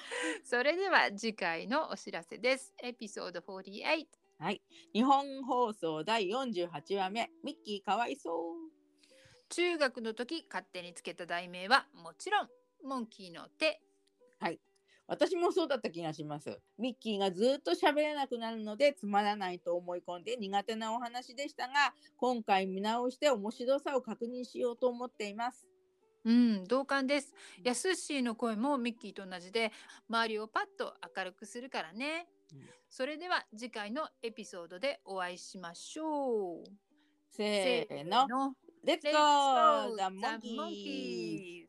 それでは次回のお知らせですエピソード48はい。日本放送第48話目ミッキーかわいそう。中学の時勝手につけた題名はもちろんモンキーの手私もそうだった気がします。ミッキーがずっと喋れなくなるのでつまらないと思い込んで苦手なお話でしたが今回見直して面白さを確認しようと思っています。うん、同感です。やすしーの声もミッキーと同じで、周りをパッと明るくするからね。それでは次回のエピソードでお会いしましょう。せーの。Let's go! The monkeys!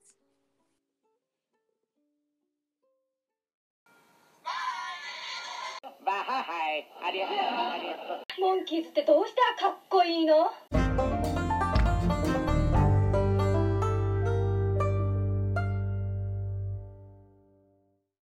Monkeys ってどうしたらかっこいいの？